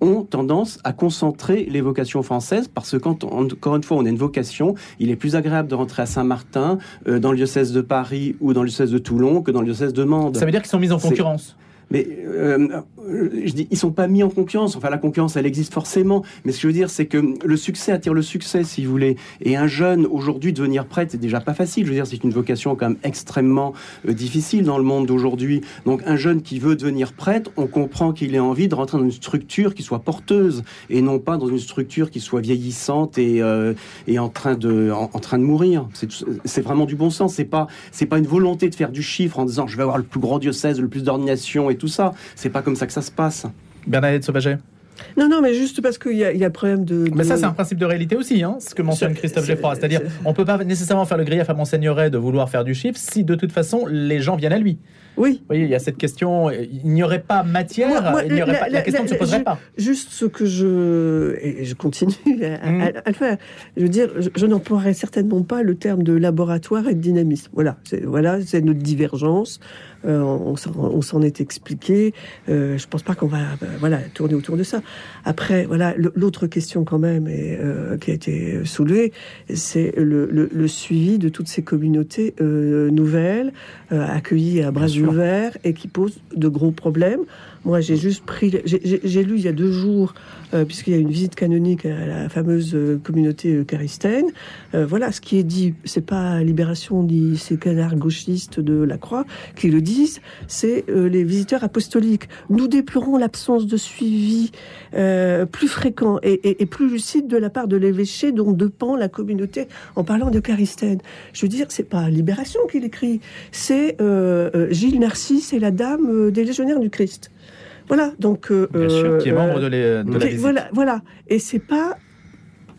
[SPEAKER 3] ont tendance à concentrer les vocations françaises parce que quand, encore une fois, on a une vocation, il est plus agréable de rentrer à Saint-Martin, euh, dans le diocèse de Paris ou dans le diocèse de Toulon que dans le diocèse de Mende.
[SPEAKER 2] Ça veut dire qu'ils sont mis en concurrence?
[SPEAKER 3] Mais euh, je dis, ils sont pas mis en concurrence. Enfin, la concurrence, elle existe forcément. Mais ce que je veux dire, c'est que le succès attire le succès, si vous voulez. Et un jeune, aujourd'hui, devenir prêtre, c'est déjà pas facile. Je veux dire, c'est une vocation quand même extrêmement euh, difficile dans le monde d'aujourd'hui. Donc, un jeune qui veut devenir prêtre, on comprend qu'il ait envie de rentrer dans une structure qui soit porteuse et non pas dans une structure qui soit vieillissante et, euh, en train de, mourir. C'est- vraiment du bon sens. C'est pas, pas une volonté de faire du chiffre en disant je vais avoir le plus grand diocèse, le plus d'ordination et tout ça. C'est pas comme ça que ça se passe.
[SPEAKER 2] Bernadette Sauvaget
[SPEAKER 5] Non, non, mais juste parce qu'il y, a- il y a problème de.
[SPEAKER 2] Mais ça, c'est un principe de réalité aussi, hein, ce que mentionne Christophe
[SPEAKER 5] c'est-
[SPEAKER 2] Geffroy. C'est-à-dire,
[SPEAKER 5] c'est-
[SPEAKER 2] on peut pas nécessairement faire le grief à Monseigneuret de vouloir faire du chiffre si de toute façon les gens viennent à lui.
[SPEAKER 5] Oui.
[SPEAKER 2] Vous voyez, il y a cette question, il n'y aurait pas matière,
[SPEAKER 5] Moi- moi,
[SPEAKER 2] il n'y aurait
[SPEAKER 5] la-
[SPEAKER 2] pas- la,
[SPEAKER 5] la-
[SPEAKER 2] question ne se
[SPEAKER 5] la-
[SPEAKER 2] poserait
[SPEAKER 5] je-
[SPEAKER 2] pas.
[SPEAKER 5] Juste ce que je. Et je continue à,
[SPEAKER 2] Mm.
[SPEAKER 5] à- à le faire. Je veux dire, je, je n'emploierai certainement pas le terme de laboratoire et de dynamisme. Voilà, c'est voilà, c'est notre divergence. Euh, on s'en- on s'en est expliqué. Euh, je pense pas qu'on va euh, voilà tourner autour de ça. Après, voilà, l'autre question quand même et, euh, qui a été soulevée, c'est le, le- le suivi de toutes ces communautés euh, nouvelles euh, accueillies à bras ouverts et qui posent de gros problèmes. Moi, j'ai juste pris, j'ai- lu il y a deux jours, euh, puisqu'il y a une visite canonique à la fameuse euh, communauté eucharistaine. Euh, voilà, ce qui est dit, c'est pas Libération ni ces canards gauchistes de la Croix qui le disent, c'est les visiteurs apostoliques. Nous déplorons l'absence de suivi plus fréquent et, plus lucide de la part de l'évêché dont dépend la communauté en parlant d'eucharistaine. Je veux dire, c'est pas Libération qui l'écrit, c'est Gilles Narcisse et la Dame des Légionnaires du Christ. Voilà, donc euh,
[SPEAKER 2] Bien sûr, qui est
[SPEAKER 5] euh,
[SPEAKER 2] membre de, les- de la visite.
[SPEAKER 5] voilà, voilà. Et c'est pas,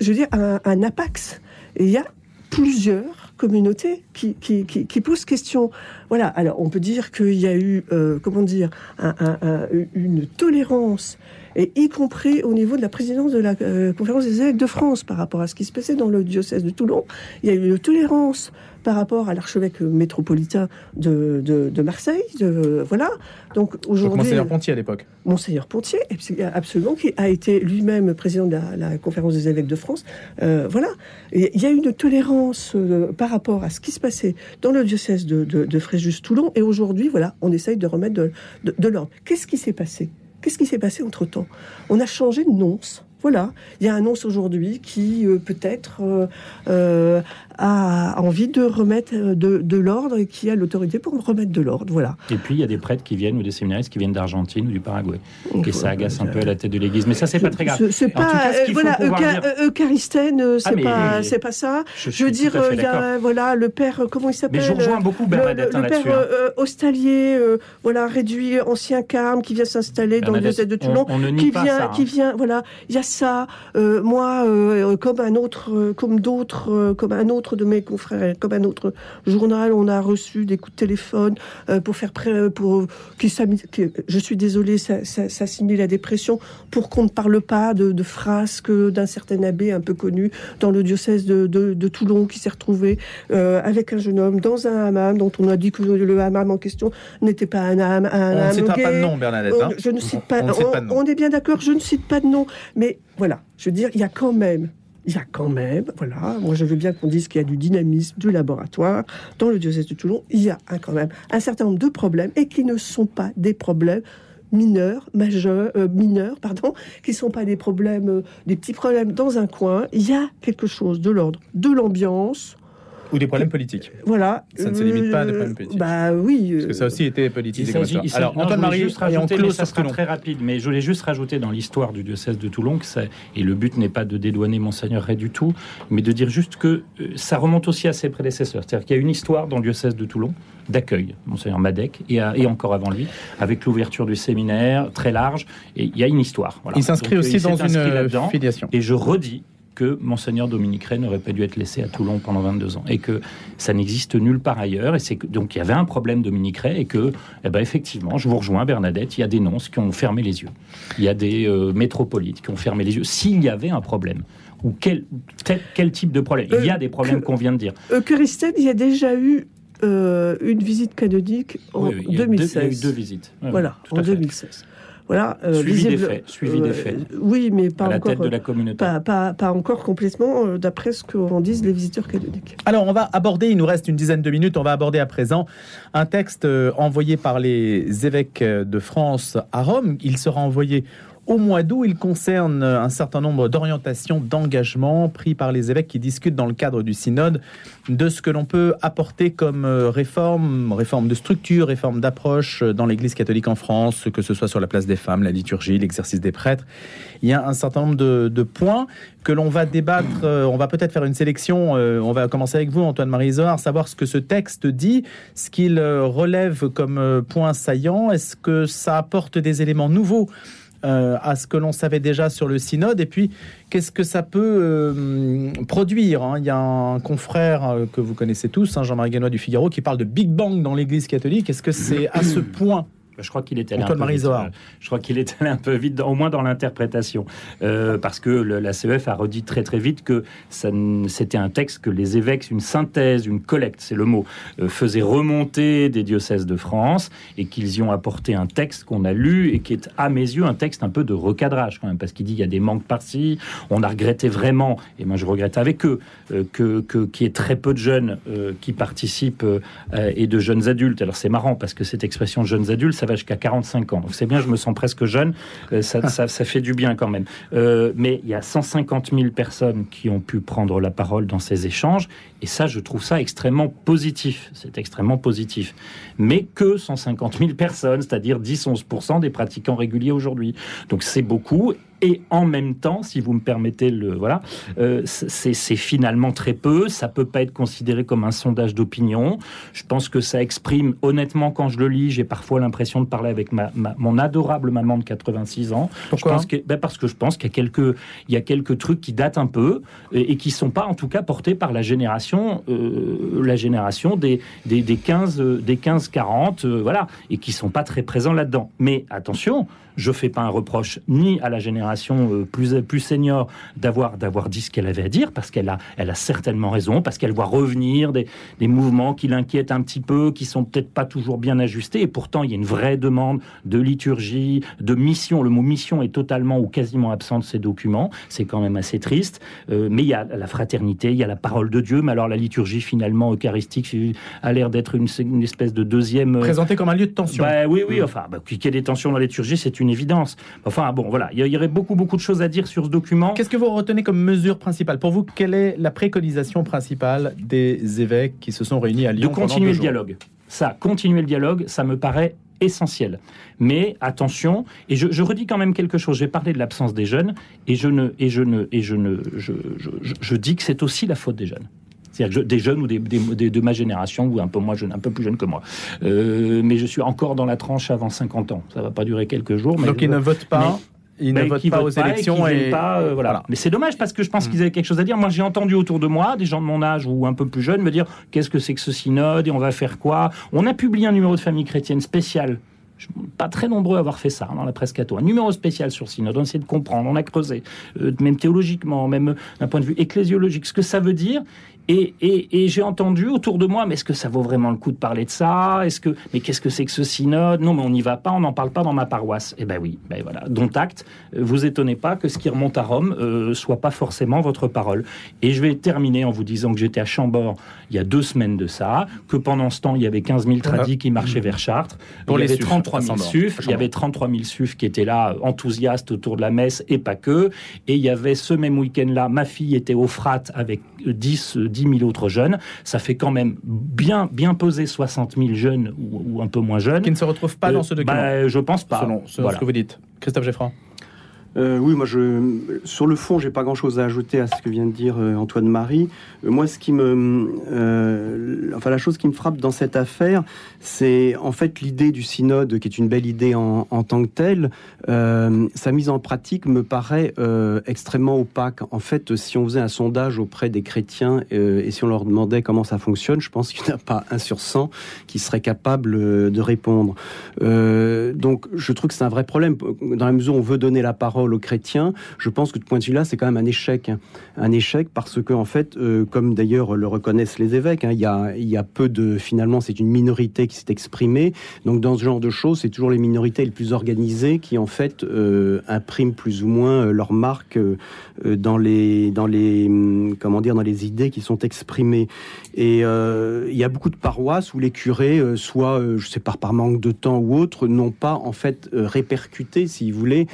[SPEAKER 5] je veux dire, un, un apax. Il y a plusieurs communautés qui, qui, qui, qui posent question. Voilà. Alors, on peut dire qu'il y a eu, euh, comment dire, un- un- un- une tolérance, et y compris au niveau de la présidence de la euh, conférence des évêques de France par rapport à ce qui se passait dans le diocèse de Toulon. Il y a eu une tolérance par rapport à l'archevêque métropolitain de, de, de Marseille. De, voilà. Donc aujourd'hui.
[SPEAKER 2] Monseigneur Pontier à l'époque.
[SPEAKER 5] Monseigneur Pontier, absolument, qui a été lui-même président de la, la conférence des évêques de France. Euh, voilà, il y a une tolérance euh, par rapport à ce qui se passait dans le diocèse de, de, Fréjus-Toulon, et aujourd'hui, voilà, on essaye de remettre de, l'ordre. Qu'est-ce qui s'est passé? Qu'est-ce qui s'est passé entre-temps? On a changé de nonce. Voilà, il y a un nonce aujourd'hui qui euh, peut-être euh, euh, a envie de remettre euh, de, de l'ordre et qui a l'autorité pour remettre de l'ordre. Voilà.
[SPEAKER 4] Et puis, il y a des prêtres qui viennent ou des séminaristes qui viennent d'Argentine ou du Paraguay. Et ça agace un
[SPEAKER 5] Euh,
[SPEAKER 4] peu à la tête de l'Église. Mais ça, c'est pas très grave.
[SPEAKER 5] C'est- pas,
[SPEAKER 4] cas, ce
[SPEAKER 5] euh, voilà, euh, eucharistène, euh, c'est
[SPEAKER 4] Ah,
[SPEAKER 5] pas, pas ça.
[SPEAKER 4] Je,
[SPEAKER 5] Je veux dire, euh, il y a, voilà, le père, euh, comment il s'appelle
[SPEAKER 4] Mais je rejoins beaucoup Bernadette
[SPEAKER 5] le-
[SPEAKER 4] hein,
[SPEAKER 5] le père
[SPEAKER 4] hein.
[SPEAKER 5] euh, euh, Ostalier, euh, voilà, réduit ancien carme, qui vient s'installer dans le diocèse de Toulon,
[SPEAKER 4] on, on ne
[SPEAKER 5] qui
[SPEAKER 4] pas
[SPEAKER 5] vient,
[SPEAKER 4] ça. hein.
[SPEAKER 5] qui vient, voilà, il y a ça. Euh, moi, euh, comme un autre, euh, comme d'autres, euh, comme un autre de mes confrères, comme un autre journal, on a reçu des coups de téléphone euh, pour faire pré- pour qui s'ami- qui- je suis désolée, ça, ça, ça simule la dépression, pour qu'on ne parle pas de, de frasques d'un certain abbé un peu connu dans le diocèse de, de, de Toulon qui s'est retrouvé euh, avec un jeune homme dans un hammam dont on a dit que le hammam en question n'était pas un hammam, un
[SPEAKER 2] On ne citera pas de
[SPEAKER 5] gay.
[SPEAKER 2] nom, Bernadette.
[SPEAKER 5] Euh,
[SPEAKER 2] hein.
[SPEAKER 5] je ne cite pas,
[SPEAKER 2] On pas de nom.
[SPEAKER 5] on est bien d'accord, je ne cite pas de nom, mais voilà, je veux dire, il y a quand même, il y a quand même, voilà, moi je veux bien qu'on dise qu'il y a du dynamisme du laboratoire dans le diocèse de Toulon, il y a quand même un certain nombre de problèmes et qui ne sont pas des problèmes mineurs, majeurs, euh, mineurs, pardon, qui ne sont pas des problèmes, euh, des petits problèmes dans un coin. Il y a quelque chose de l'ordre de l'ambiance,
[SPEAKER 2] Ou des problèmes politiques.
[SPEAKER 5] voilà.
[SPEAKER 2] Ça ne se limite pas à des
[SPEAKER 5] Euh,
[SPEAKER 2] problèmes politiques.
[SPEAKER 5] Bah oui.
[SPEAKER 2] Parce que ça aussi était politisé
[SPEAKER 4] Il
[SPEAKER 2] comme
[SPEAKER 4] s'agit-
[SPEAKER 2] ça.
[SPEAKER 4] il s'agit-
[SPEAKER 2] Alors,
[SPEAKER 4] non,
[SPEAKER 2] Antoine
[SPEAKER 4] je voulais
[SPEAKER 2] Marie,
[SPEAKER 4] juste
[SPEAKER 2] et on
[SPEAKER 4] rajouter, mais
[SPEAKER 2] close
[SPEAKER 4] ça sera très rapide, mais je voulais juste rajouter dans l'histoire du diocèse de Toulon, que ça, et le but n'est pas de dédouaner Monseigneur Ray du tout, mais de dire juste que euh, ça remonte aussi à ses prédécesseurs. C'est-à-dire qu'il y a une histoire dans le diocèse de Toulon d'accueil, Monseigneur Madec, et, à- et encore avant lui, avec l'ouverture du séminaire très large, et il y a une histoire. Voilà.
[SPEAKER 2] Il s'inscrit
[SPEAKER 4] Donc, euh,
[SPEAKER 2] aussi dans une euh, filiation.
[SPEAKER 4] Et je redis que Monseigneur Dominique Ray n'aurait pas dû être laissé à Toulon pendant 22 ans. Et que ça n'existe nulle part ailleurs. Et c'est donc il y avait un problème Dominique Ray et que eh ben effectivement je vous rejoins Bernadette il y a des nonces qui ont fermé les yeux. Il y a des euh, métropolites qui ont fermé les yeux. S'il y avait un problème ou quel, tel- quel type de problème? Il y a des problèmes qu'on vient de dire.
[SPEAKER 5] Eucharistène, il y a déjà eu euh, une visite canonique en
[SPEAKER 4] Oui, oui, il y a deux-
[SPEAKER 5] 2016.
[SPEAKER 4] il y a eu deux visites.
[SPEAKER 5] Voilà, en
[SPEAKER 4] à fait.
[SPEAKER 5] 2016. voilà,
[SPEAKER 4] suivi des faits, suivi des faits.
[SPEAKER 5] Oui, mais pas
[SPEAKER 4] à la
[SPEAKER 5] encore.
[SPEAKER 4] tête de la communauté.
[SPEAKER 5] Pas, pas, pas encore complètement, d'après ce qu'en disent les visiteurs catholiques.
[SPEAKER 2] Alors, on va aborder, il nous reste une dizaine de minutes, on va aborder à présent un texte envoyé par les évêques de France à Rome. Il sera envoyé au mois d'août. Il concerne un certain nombre d'orientations, d'engagements pris par les évêques qui discutent dans le cadre du synode de ce que l'on peut apporter comme euh, réforme, réforme de structure, réforme d'approche dans l'Église catholique en France, que ce soit sur la place des femmes, la liturgie, l'exercice des prêtres. Il y a un certain nombre de, points que l'on va débattre. Euh, on va peut-être faire une sélection. Euh, on va commencer avec vous, Antoine-Marie savoir ce que ce texte dit, ce qu'il relève comme point saillant. Est-ce que ça apporte des éléments nouveaux euh, à ce que l'on savait déjà sur le synode et puis qu'est-ce que ça peut euh, produire hein? Il y a un confrère euh, que vous connaissez tous, hein, Jean-Marie Ganois du Figaro, qui parle de Big Bang dans l'Église catholique. Est-ce que c'est à ce point
[SPEAKER 4] je crois qu'il est allé un peu vite. Euh, je crois qu'il est allé un peu vite, au moins dans l'interprétation, euh, parce que la CEF a redit très très vite que c'était un texte que les évêques, une synthèse, une collecte, c'est le mot, euh, faisaient remonter des diocèses de France et qu'ils y ont apporté un texte qu'on a lu et qui est à mes yeux un texte un peu de recadrage quand même, parce qu'il dit il y a des manques par-ci. On a regretté vraiment, et moi je regrette avec eux, que qu'il y ait très peu de jeunes qui participent et de jeunes adultes. Alors c'est marrant parce que cette expression jeunes adultes, ça jusqu'à 45 ans. Donc c'est bien, je me sens presque jeune, euh, ça, ça, fait du bien quand même. Euh, mais il y a 150 000 personnes qui ont pu prendre la parole dans ces échanges, et ça, je trouve ça extrêmement positif. C'est extrêmement positif. Mais que 150 000 personnes, c'est-à-dire 10-11% des pratiquants réguliers aujourd'hui. Donc c'est beaucoup, et en même temps, si vous me permettez le voilà, euh, c'est finalement très peu. Ça peut pas être considéré comme un sondage d'opinion. Je pense que ça exprime honnêtement quand je le lis, j'ai parfois l'impression de parler avec ma, mon adorable maman de 86 ans.
[SPEAKER 2] Pourquoi
[SPEAKER 4] je pense ben parce que je pense qu'il y a quelques il y a quelques trucs qui datent un peu et, et qui sont pas en tout cas portés par la génération euh, la génération des des, des 15 des 15 40 euh, voilà et qui sont pas très présents là-dedans. Mais attention, je fais pas un reproche ni à la génération euh, plus, plus senior d'avoir, d'avoir dit ce qu'elle avait à dire, parce qu'elle a, elle a certainement raison, parce qu'elle voit revenir des, des mouvements qui l'inquiètent un petit peu, qui sont peut-être pas toujours bien ajustés, et pourtant il y a une vraie demande de liturgie, de mission. Le mot mission est totalement ou quasiment absent de ces documents, c'est quand même assez triste, euh, mais il y a la fraternité, il y a la parole de Dieu, mais alors la liturgie finalement eucharistique a l'air d'être une, une, espèce de deuxième...
[SPEAKER 2] Euh, Présenté comme un lieu de tension.
[SPEAKER 4] Bah, oui, oui, enfin, bah, qu'il y ait des tensions dans la liturgie, c'est une évidence. Enfin, bon, voilà, il y aurait beaucoup, beaucoup de choses à dire sur ce document.
[SPEAKER 2] Qu'est-ce que vous retenez comme mesure principale Pour vous, quelle est la préconisation principale des évêques qui se sont réunis à Lyon
[SPEAKER 4] De continuer le dialogue. Ça, continuer le dialogue, ça me paraît essentiel. Mais attention, et je, redis quand même quelque chose. J'ai parlé de l'absence des jeunes, et je ne, et je ne, et je ne, je, je dis que c'est aussi la faute des jeunes. C'est-à-dire des jeunes ou des, de ma génération, ou un peu moins jeune, un peu plus jeune que moi. Euh, mais je suis encore dans la tranche avant 50 ans. Ça va pas durer quelques jours. Mais
[SPEAKER 2] Donc ils ne votent pas ils ne votent pas aux élections
[SPEAKER 4] et, pas, euh, voilà. Mais c'est dommage parce que je pense mm. qu'ils avaient quelque chose à dire. Moi, j'ai entendu autour de moi des gens de mon âge ou un peu plus jeunes me dire qu'est-ce que c'est que ce synode et on va faire quoi? On a publié un numéro de famille chrétienne spécial pas très nombreux à avoir fait ça hein, dans la presse catho. Un numéro spécial sur Synode, on a essayé de comprendre, on a creusé, euh, même théologiquement, même d'un point de vue ecclésiologique, ce que ça veut dire. Et, j'ai entendu autour de moi, mais est-ce que ça vaut vraiment le coup de parler de ça? Est-ce que, mais qu'est-ce que c'est que ce synode? Non, mais on n'y va pas, on n'en parle pas dans ma paroisse. Eh ben oui, ben voilà. Dont acte. Euh, vous étonnez pas que ce qui remonte à Rome euh, soit pas forcément votre parole. Et je vais terminer en vous disant que j'étais à Chambord il y a deux semaines de ça, que pendant ce temps il y avait 15 000 tradis qui marchaient vers Chartres. Pour il y avait 33 000 SUF. Il y avait 33 000 SUF qui étaient là, enthousiastes autour de la messe et pas que. Et il y avait ce même week-end-là, ma fille était au Frat avec 10, 10 000 autres jeunes. Ça fait quand même bien, bien peser 60 000 jeunes ou, un peu moins jeunes.
[SPEAKER 2] Qui ne se retrouvent pas dans ce euh, document
[SPEAKER 4] bah, Je pense pas.
[SPEAKER 2] Selon, ce que vous dites. Christophe Geffran
[SPEAKER 3] euh, oui, moi, je, sur le fond, j'ai pas grand-chose à ajouter à ce que vient de dire euh, Antoine Marie. Euh, moi, ce qui me, enfin, la chose qui me frappe dans cette affaire, c'est en fait l'idée du synode, qui est une belle idée en, tant que telle. sa mise en pratique me paraît extrêmement opaque. En fait, si on faisait un sondage auprès des chrétiens et si on leur demandait comment ça fonctionne, je pense qu'il n'y en a pas un sur 100 qui serait capable de répondre. donc, je trouve que c'est un vrai problème dans la mesure où on veut donner la parole parole aux chrétiens, je pense que de point de vue-là, c'est quand même un échec. Un échec parce que, en fait, euh, comme d'ailleurs le reconnaissent les évêques, hein, il, y a, il y a peu de. Finalement, c'est une minorité qui s'est exprimée. Donc, dans ce genre de choses, c'est toujours les minorités les plus organisées qui, en fait, euh, impriment plus ou moins euh, leur marque dans les, dans les, hum, comment dire, dans les idées qui sont exprimées. Et il y a beaucoup de paroisses où les curés, soit, je sais pas, par manque de temps ou autre, n'ont pas, en fait, répercuté, si vous voulez,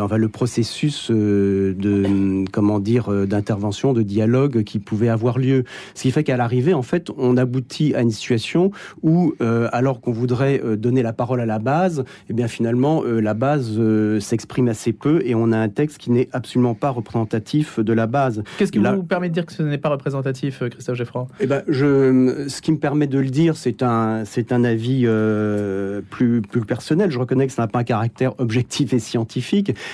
[SPEAKER 3] enfin, le processus de, comment dire, d'intervention, de dialogue qui pouvait avoir lieu. Ce qui fait qu'à l'arrivée, en fait, on aboutit à une situation où, euh, alors qu'on voudrait euh, donner la parole à la base, eh bien finalement, euh, la base s'exprime assez peu et on a un texte qui n'est absolument pas représentatif de la base.
[SPEAKER 2] Qu'est-ce qui vous permet de dire que ce n'est pas représentatif, Christophe Geffroy?
[SPEAKER 3] Eh ben, je, ce qui me permet de le dire, c'est un, c'est un avis plus, plus personnel. Je reconnais que ça n'a pas un caractère objectif et scientifique.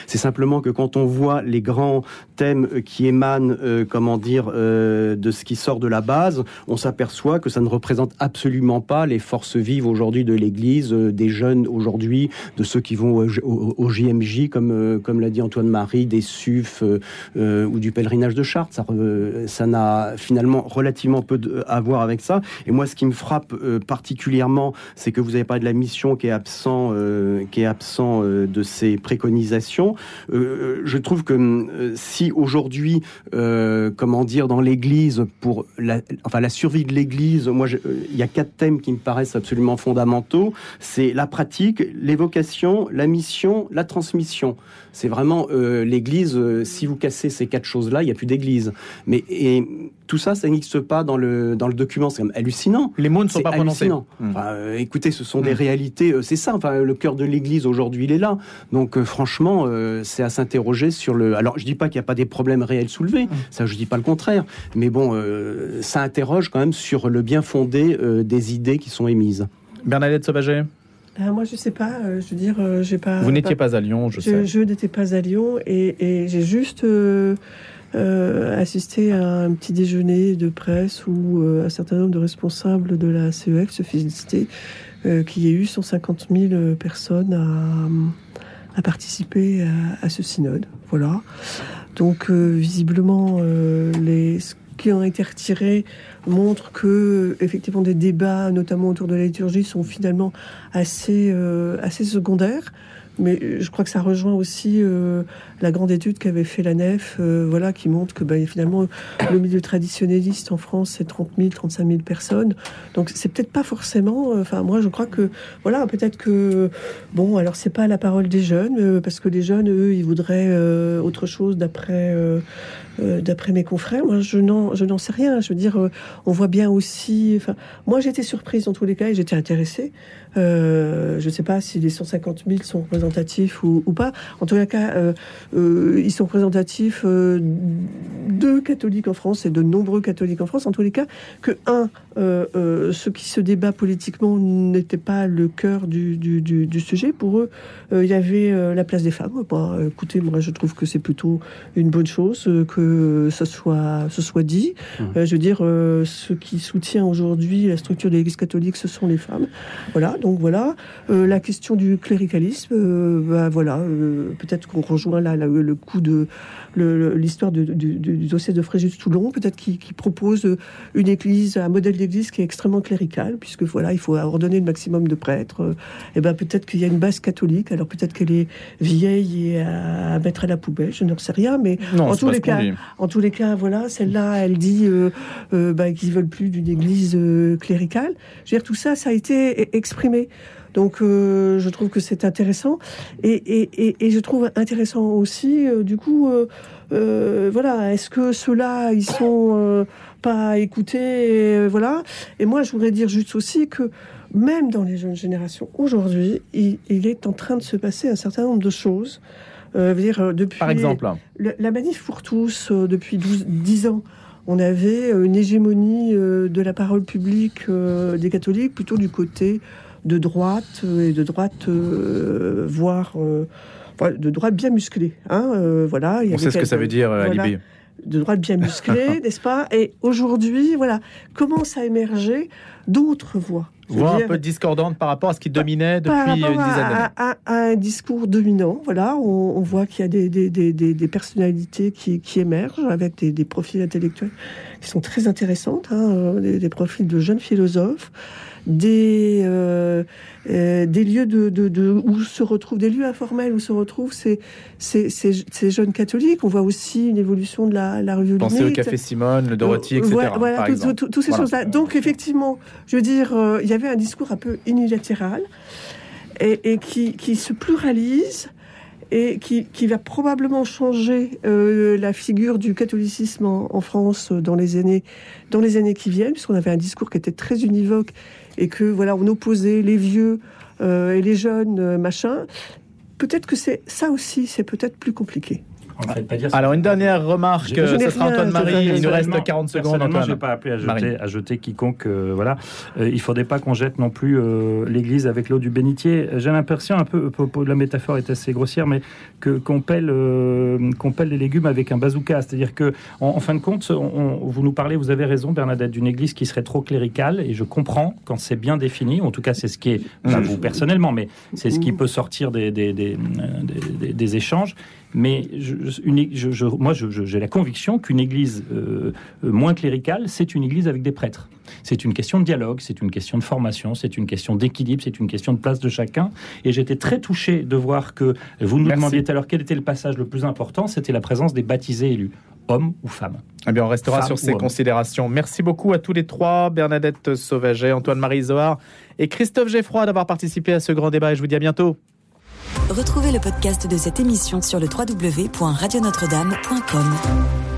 [SPEAKER 3] C'est simplement que quand on voit les grands thèmes qui émanent, comment dire, de ce qui sort de la base, on s'aperçoit que ça ne représente absolument pas les forces vives aujourd'hui de l'Église, euh, des jeunes aujourd'hui, de ceux qui vont au, JMJ, comme, euh, l'a dit Antoine-Marie, des SUF euh, ou du pèlerinage de Chartres. Ça n'a finalement relativement peu à voir avec ça. Et moi, ce qui me frappe particulièrement, c'est que vous avez parlé de la mission qui est absent, qui est absent de ces préconisations. Je trouve que si aujourd'hui, comment dire, dans l'Église, pour la, enfin, la survie de l'Église, moi, euh, il y a quatre thèmes qui me paraissent absolument fondamentaux. C'est la pratique, l'évocation, la mission, la transmission. C'est vraiment euh, l'Église. Euh, si vous cassez ces quatre choses-là, il n'y a plus d'Église. Mais et tout ça, ça n'existe pas dans le dans le document. C'est hallucinant.
[SPEAKER 2] Les mots ne sont pas prononcés.
[SPEAKER 3] Mmh. écoutez, ce sont des mmh. réalités. c'est ça. Enfin, le cœur de l'Église aujourd'hui, il est là. Donc, franchement, c'est à s'interroger sur le. Alors, je dis pas qu'il n'y a pas des problèmes réels soulevés. Mmh. Ça, je dis pas le contraire. Mais bon, ça interroge quand même sur le bien fondé euh, des idées qui sont émises.
[SPEAKER 2] Bernadette Sauvager
[SPEAKER 5] euh, moi, je sais pas. Euh, je veux dire, j'ai pas.
[SPEAKER 2] Vous n'étiez pas, à Lyon, je, sais.
[SPEAKER 5] Je n'étais pas à Lyon et, j'ai juste assisté à un petit déjeuner de presse où un certain nombre de responsables de la CEF se félicitaient qu'il y ait eu 150 000 personnes à, participer à, ce synode. Voilà. Donc, visiblement, les qui ont été retirés montrent que effectivement des débats, notamment autour de la liturgie, sont finalement euh, assez secondaires. Mais je crois que ça rejoint aussi euh, la grande étude qu'avait fait la Nef, euh, voilà, qui montre que bah, finalement le milieu traditionnaliste en France c'est 30 000, 35 000 personnes. Donc c'est peut-être pas forcément. Enfin moi je crois que voilà peut-être que bon alors c'est pas la parole des jeunes parce que les jeunes eux ils voudraient autre chose d'après euh, d'après mes confrères. Moi, je n'en, sais rien. Je veux dire, euh, on voit bien aussi. Enfin, moi, j'étais surprise dans tous les cas et j'étais intéressée. Euh, je ne sais pas si les 150 000 sont représentatifs ou, pas. En tous les cas, ils sont représentatifs de catholiques en France et de nombreux catholiques en France. En tous les cas, que un, ce qui se débat politiquement n'était pas le cœur du, du, sujet. Pour eux, il y avait la place des femmes. Bon, écoutez, moi, je trouve que c'est plutôt une bonne chose que ce soit, ce soit dit. Mmh. Euh, je veux dire, euh, ce qui soutient aujourd'hui la structure de l'Église catholique, ce sont les femmes. Voilà, donc voilà. Euh, la question du cléricalisme, bah, voilà, peut-être qu'on rejoint là, le coup de l'histoire du, dossier de Fréjus Toulon, peut-être qui, propose une église, un modèle d'église qui est extrêmement clérical, puisque voilà, il faut ordonner le maximum de prêtres. Et ben peut-être qu'il y a une base catholique, alors peut-être qu'elle est vieille et à, mettre à la poubelle, je ne sais rien, mais en tous les cas, en tous les cas, voilà, celle-là, elle dit euh, euh, bah, qu'ils veulent plus d'une église euh, cléricale. Je veux dire, tout ça, ça a été exprimé. Donc, je trouve que c'est intéressant. Et, je trouve intéressant aussi, du coup, voilà, est-ce que ceux-là, ils sont pas écoutés Voilà. Et moi, je voudrais dire juste aussi que même dans les jeunes générations, aujourd'hui, il, est en train de se passer un certain nombre de choses
[SPEAKER 2] euh, dire, euh, depuis Par exemple.
[SPEAKER 5] La manif pour tous, euh, depuis 12, 10 ans, on avait une hégémonie de la parole publique des catholiques plutôt du côté de droite et de droite, voire de droite bien musclée. Hein, voilà,
[SPEAKER 2] on sait ce que ça veut dire, voilà,
[SPEAKER 5] De droite bien musclée, n'est-ce pas? Et aujourd'hui, voilà, commence à émerger d'autres voix
[SPEAKER 2] Voire un peu discordante par rapport à ce qui dominait depuis une dizaine d'années.
[SPEAKER 5] À, un discours dominant, voilà, on, voit qu'il y a des, des, des, des personnalités qui, qui, émergent avec des, profils intellectuels qui sont très intéressantes, hein, des, profils de jeunes philosophes, des, euh, euh, des lieux de, de, où se retrouvent des lieux informels où se retrouvent ces, ces, ces, jeunes catholiques. On voit aussi une évolution de la, la revue
[SPEAKER 2] Pensez au Café Simone, le Dorothy, etc.
[SPEAKER 5] Voilà, toutes ces choses-là. Donc effectivement, je veux dire, euh, il y avait un discours un peu unilatéral et, et qui, qui se pluralise et qui, qui, va probablement changer euh, la figure du catholicisme en, en, France dans les années dans les années qui viennent, puisqu'on avait un discours qui était très univoque et que voilà, on opposait les vieux euh, et les jeunes, euh, machin. Peut-être que c'est ça aussi, c'est peut-être plus compliqué.
[SPEAKER 2] Alors, une dernière remarque, ce sera Antoine Marie, il nous reste 40 secondes.
[SPEAKER 4] je n'ai pas appelé à jeter, à jeter quiconque. Euh, voilà. Euh, il ne faudrait pas qu'on jette non plus euh, l'église avec l'eau du bénitier. J'ai l'impression, un peu, la métaphore est assez grossière, mais qu'on pèle, qu'on pèle les légumes avec un bazooka. C'est-à-dire que, en, fin de compte, vous nous parlez, vous avez raison, Bernadette, d'une église qui serait trop cléricale, et je comprends quand c'est bien défini. En tout cas, c'est ce qui est, pas vous personnellement, mais c'est ce qui peut sortir des, des, des, des échanges. Mais je, moi, j'ai la conviction qu'une église euh, moins cléricale, c'est une église avec des prêtres. C'est une question de dialogue, c'est une question de formation, c'est une question d'équilibre, c'est une question de place de chacun. Et j'étais très touché de voir que vous nous demandiez tout à l'heure quel était le passage le plus important, c'était la présence des baptisés élus hommes ou femmes.
[SPEAKER 2] Eh bien, on restera sur ces considérations. Merci beaucoup à tous les trois, Bernadette Sauvaget, Antoine-Marie Zohar et Christophe Geffroy d'avoir participé à ce grand débat et je vous dis à bientôt.
[SPEAKER 10] Retrouvez le podcast de cette émission sur le www.radionotre-dame.com.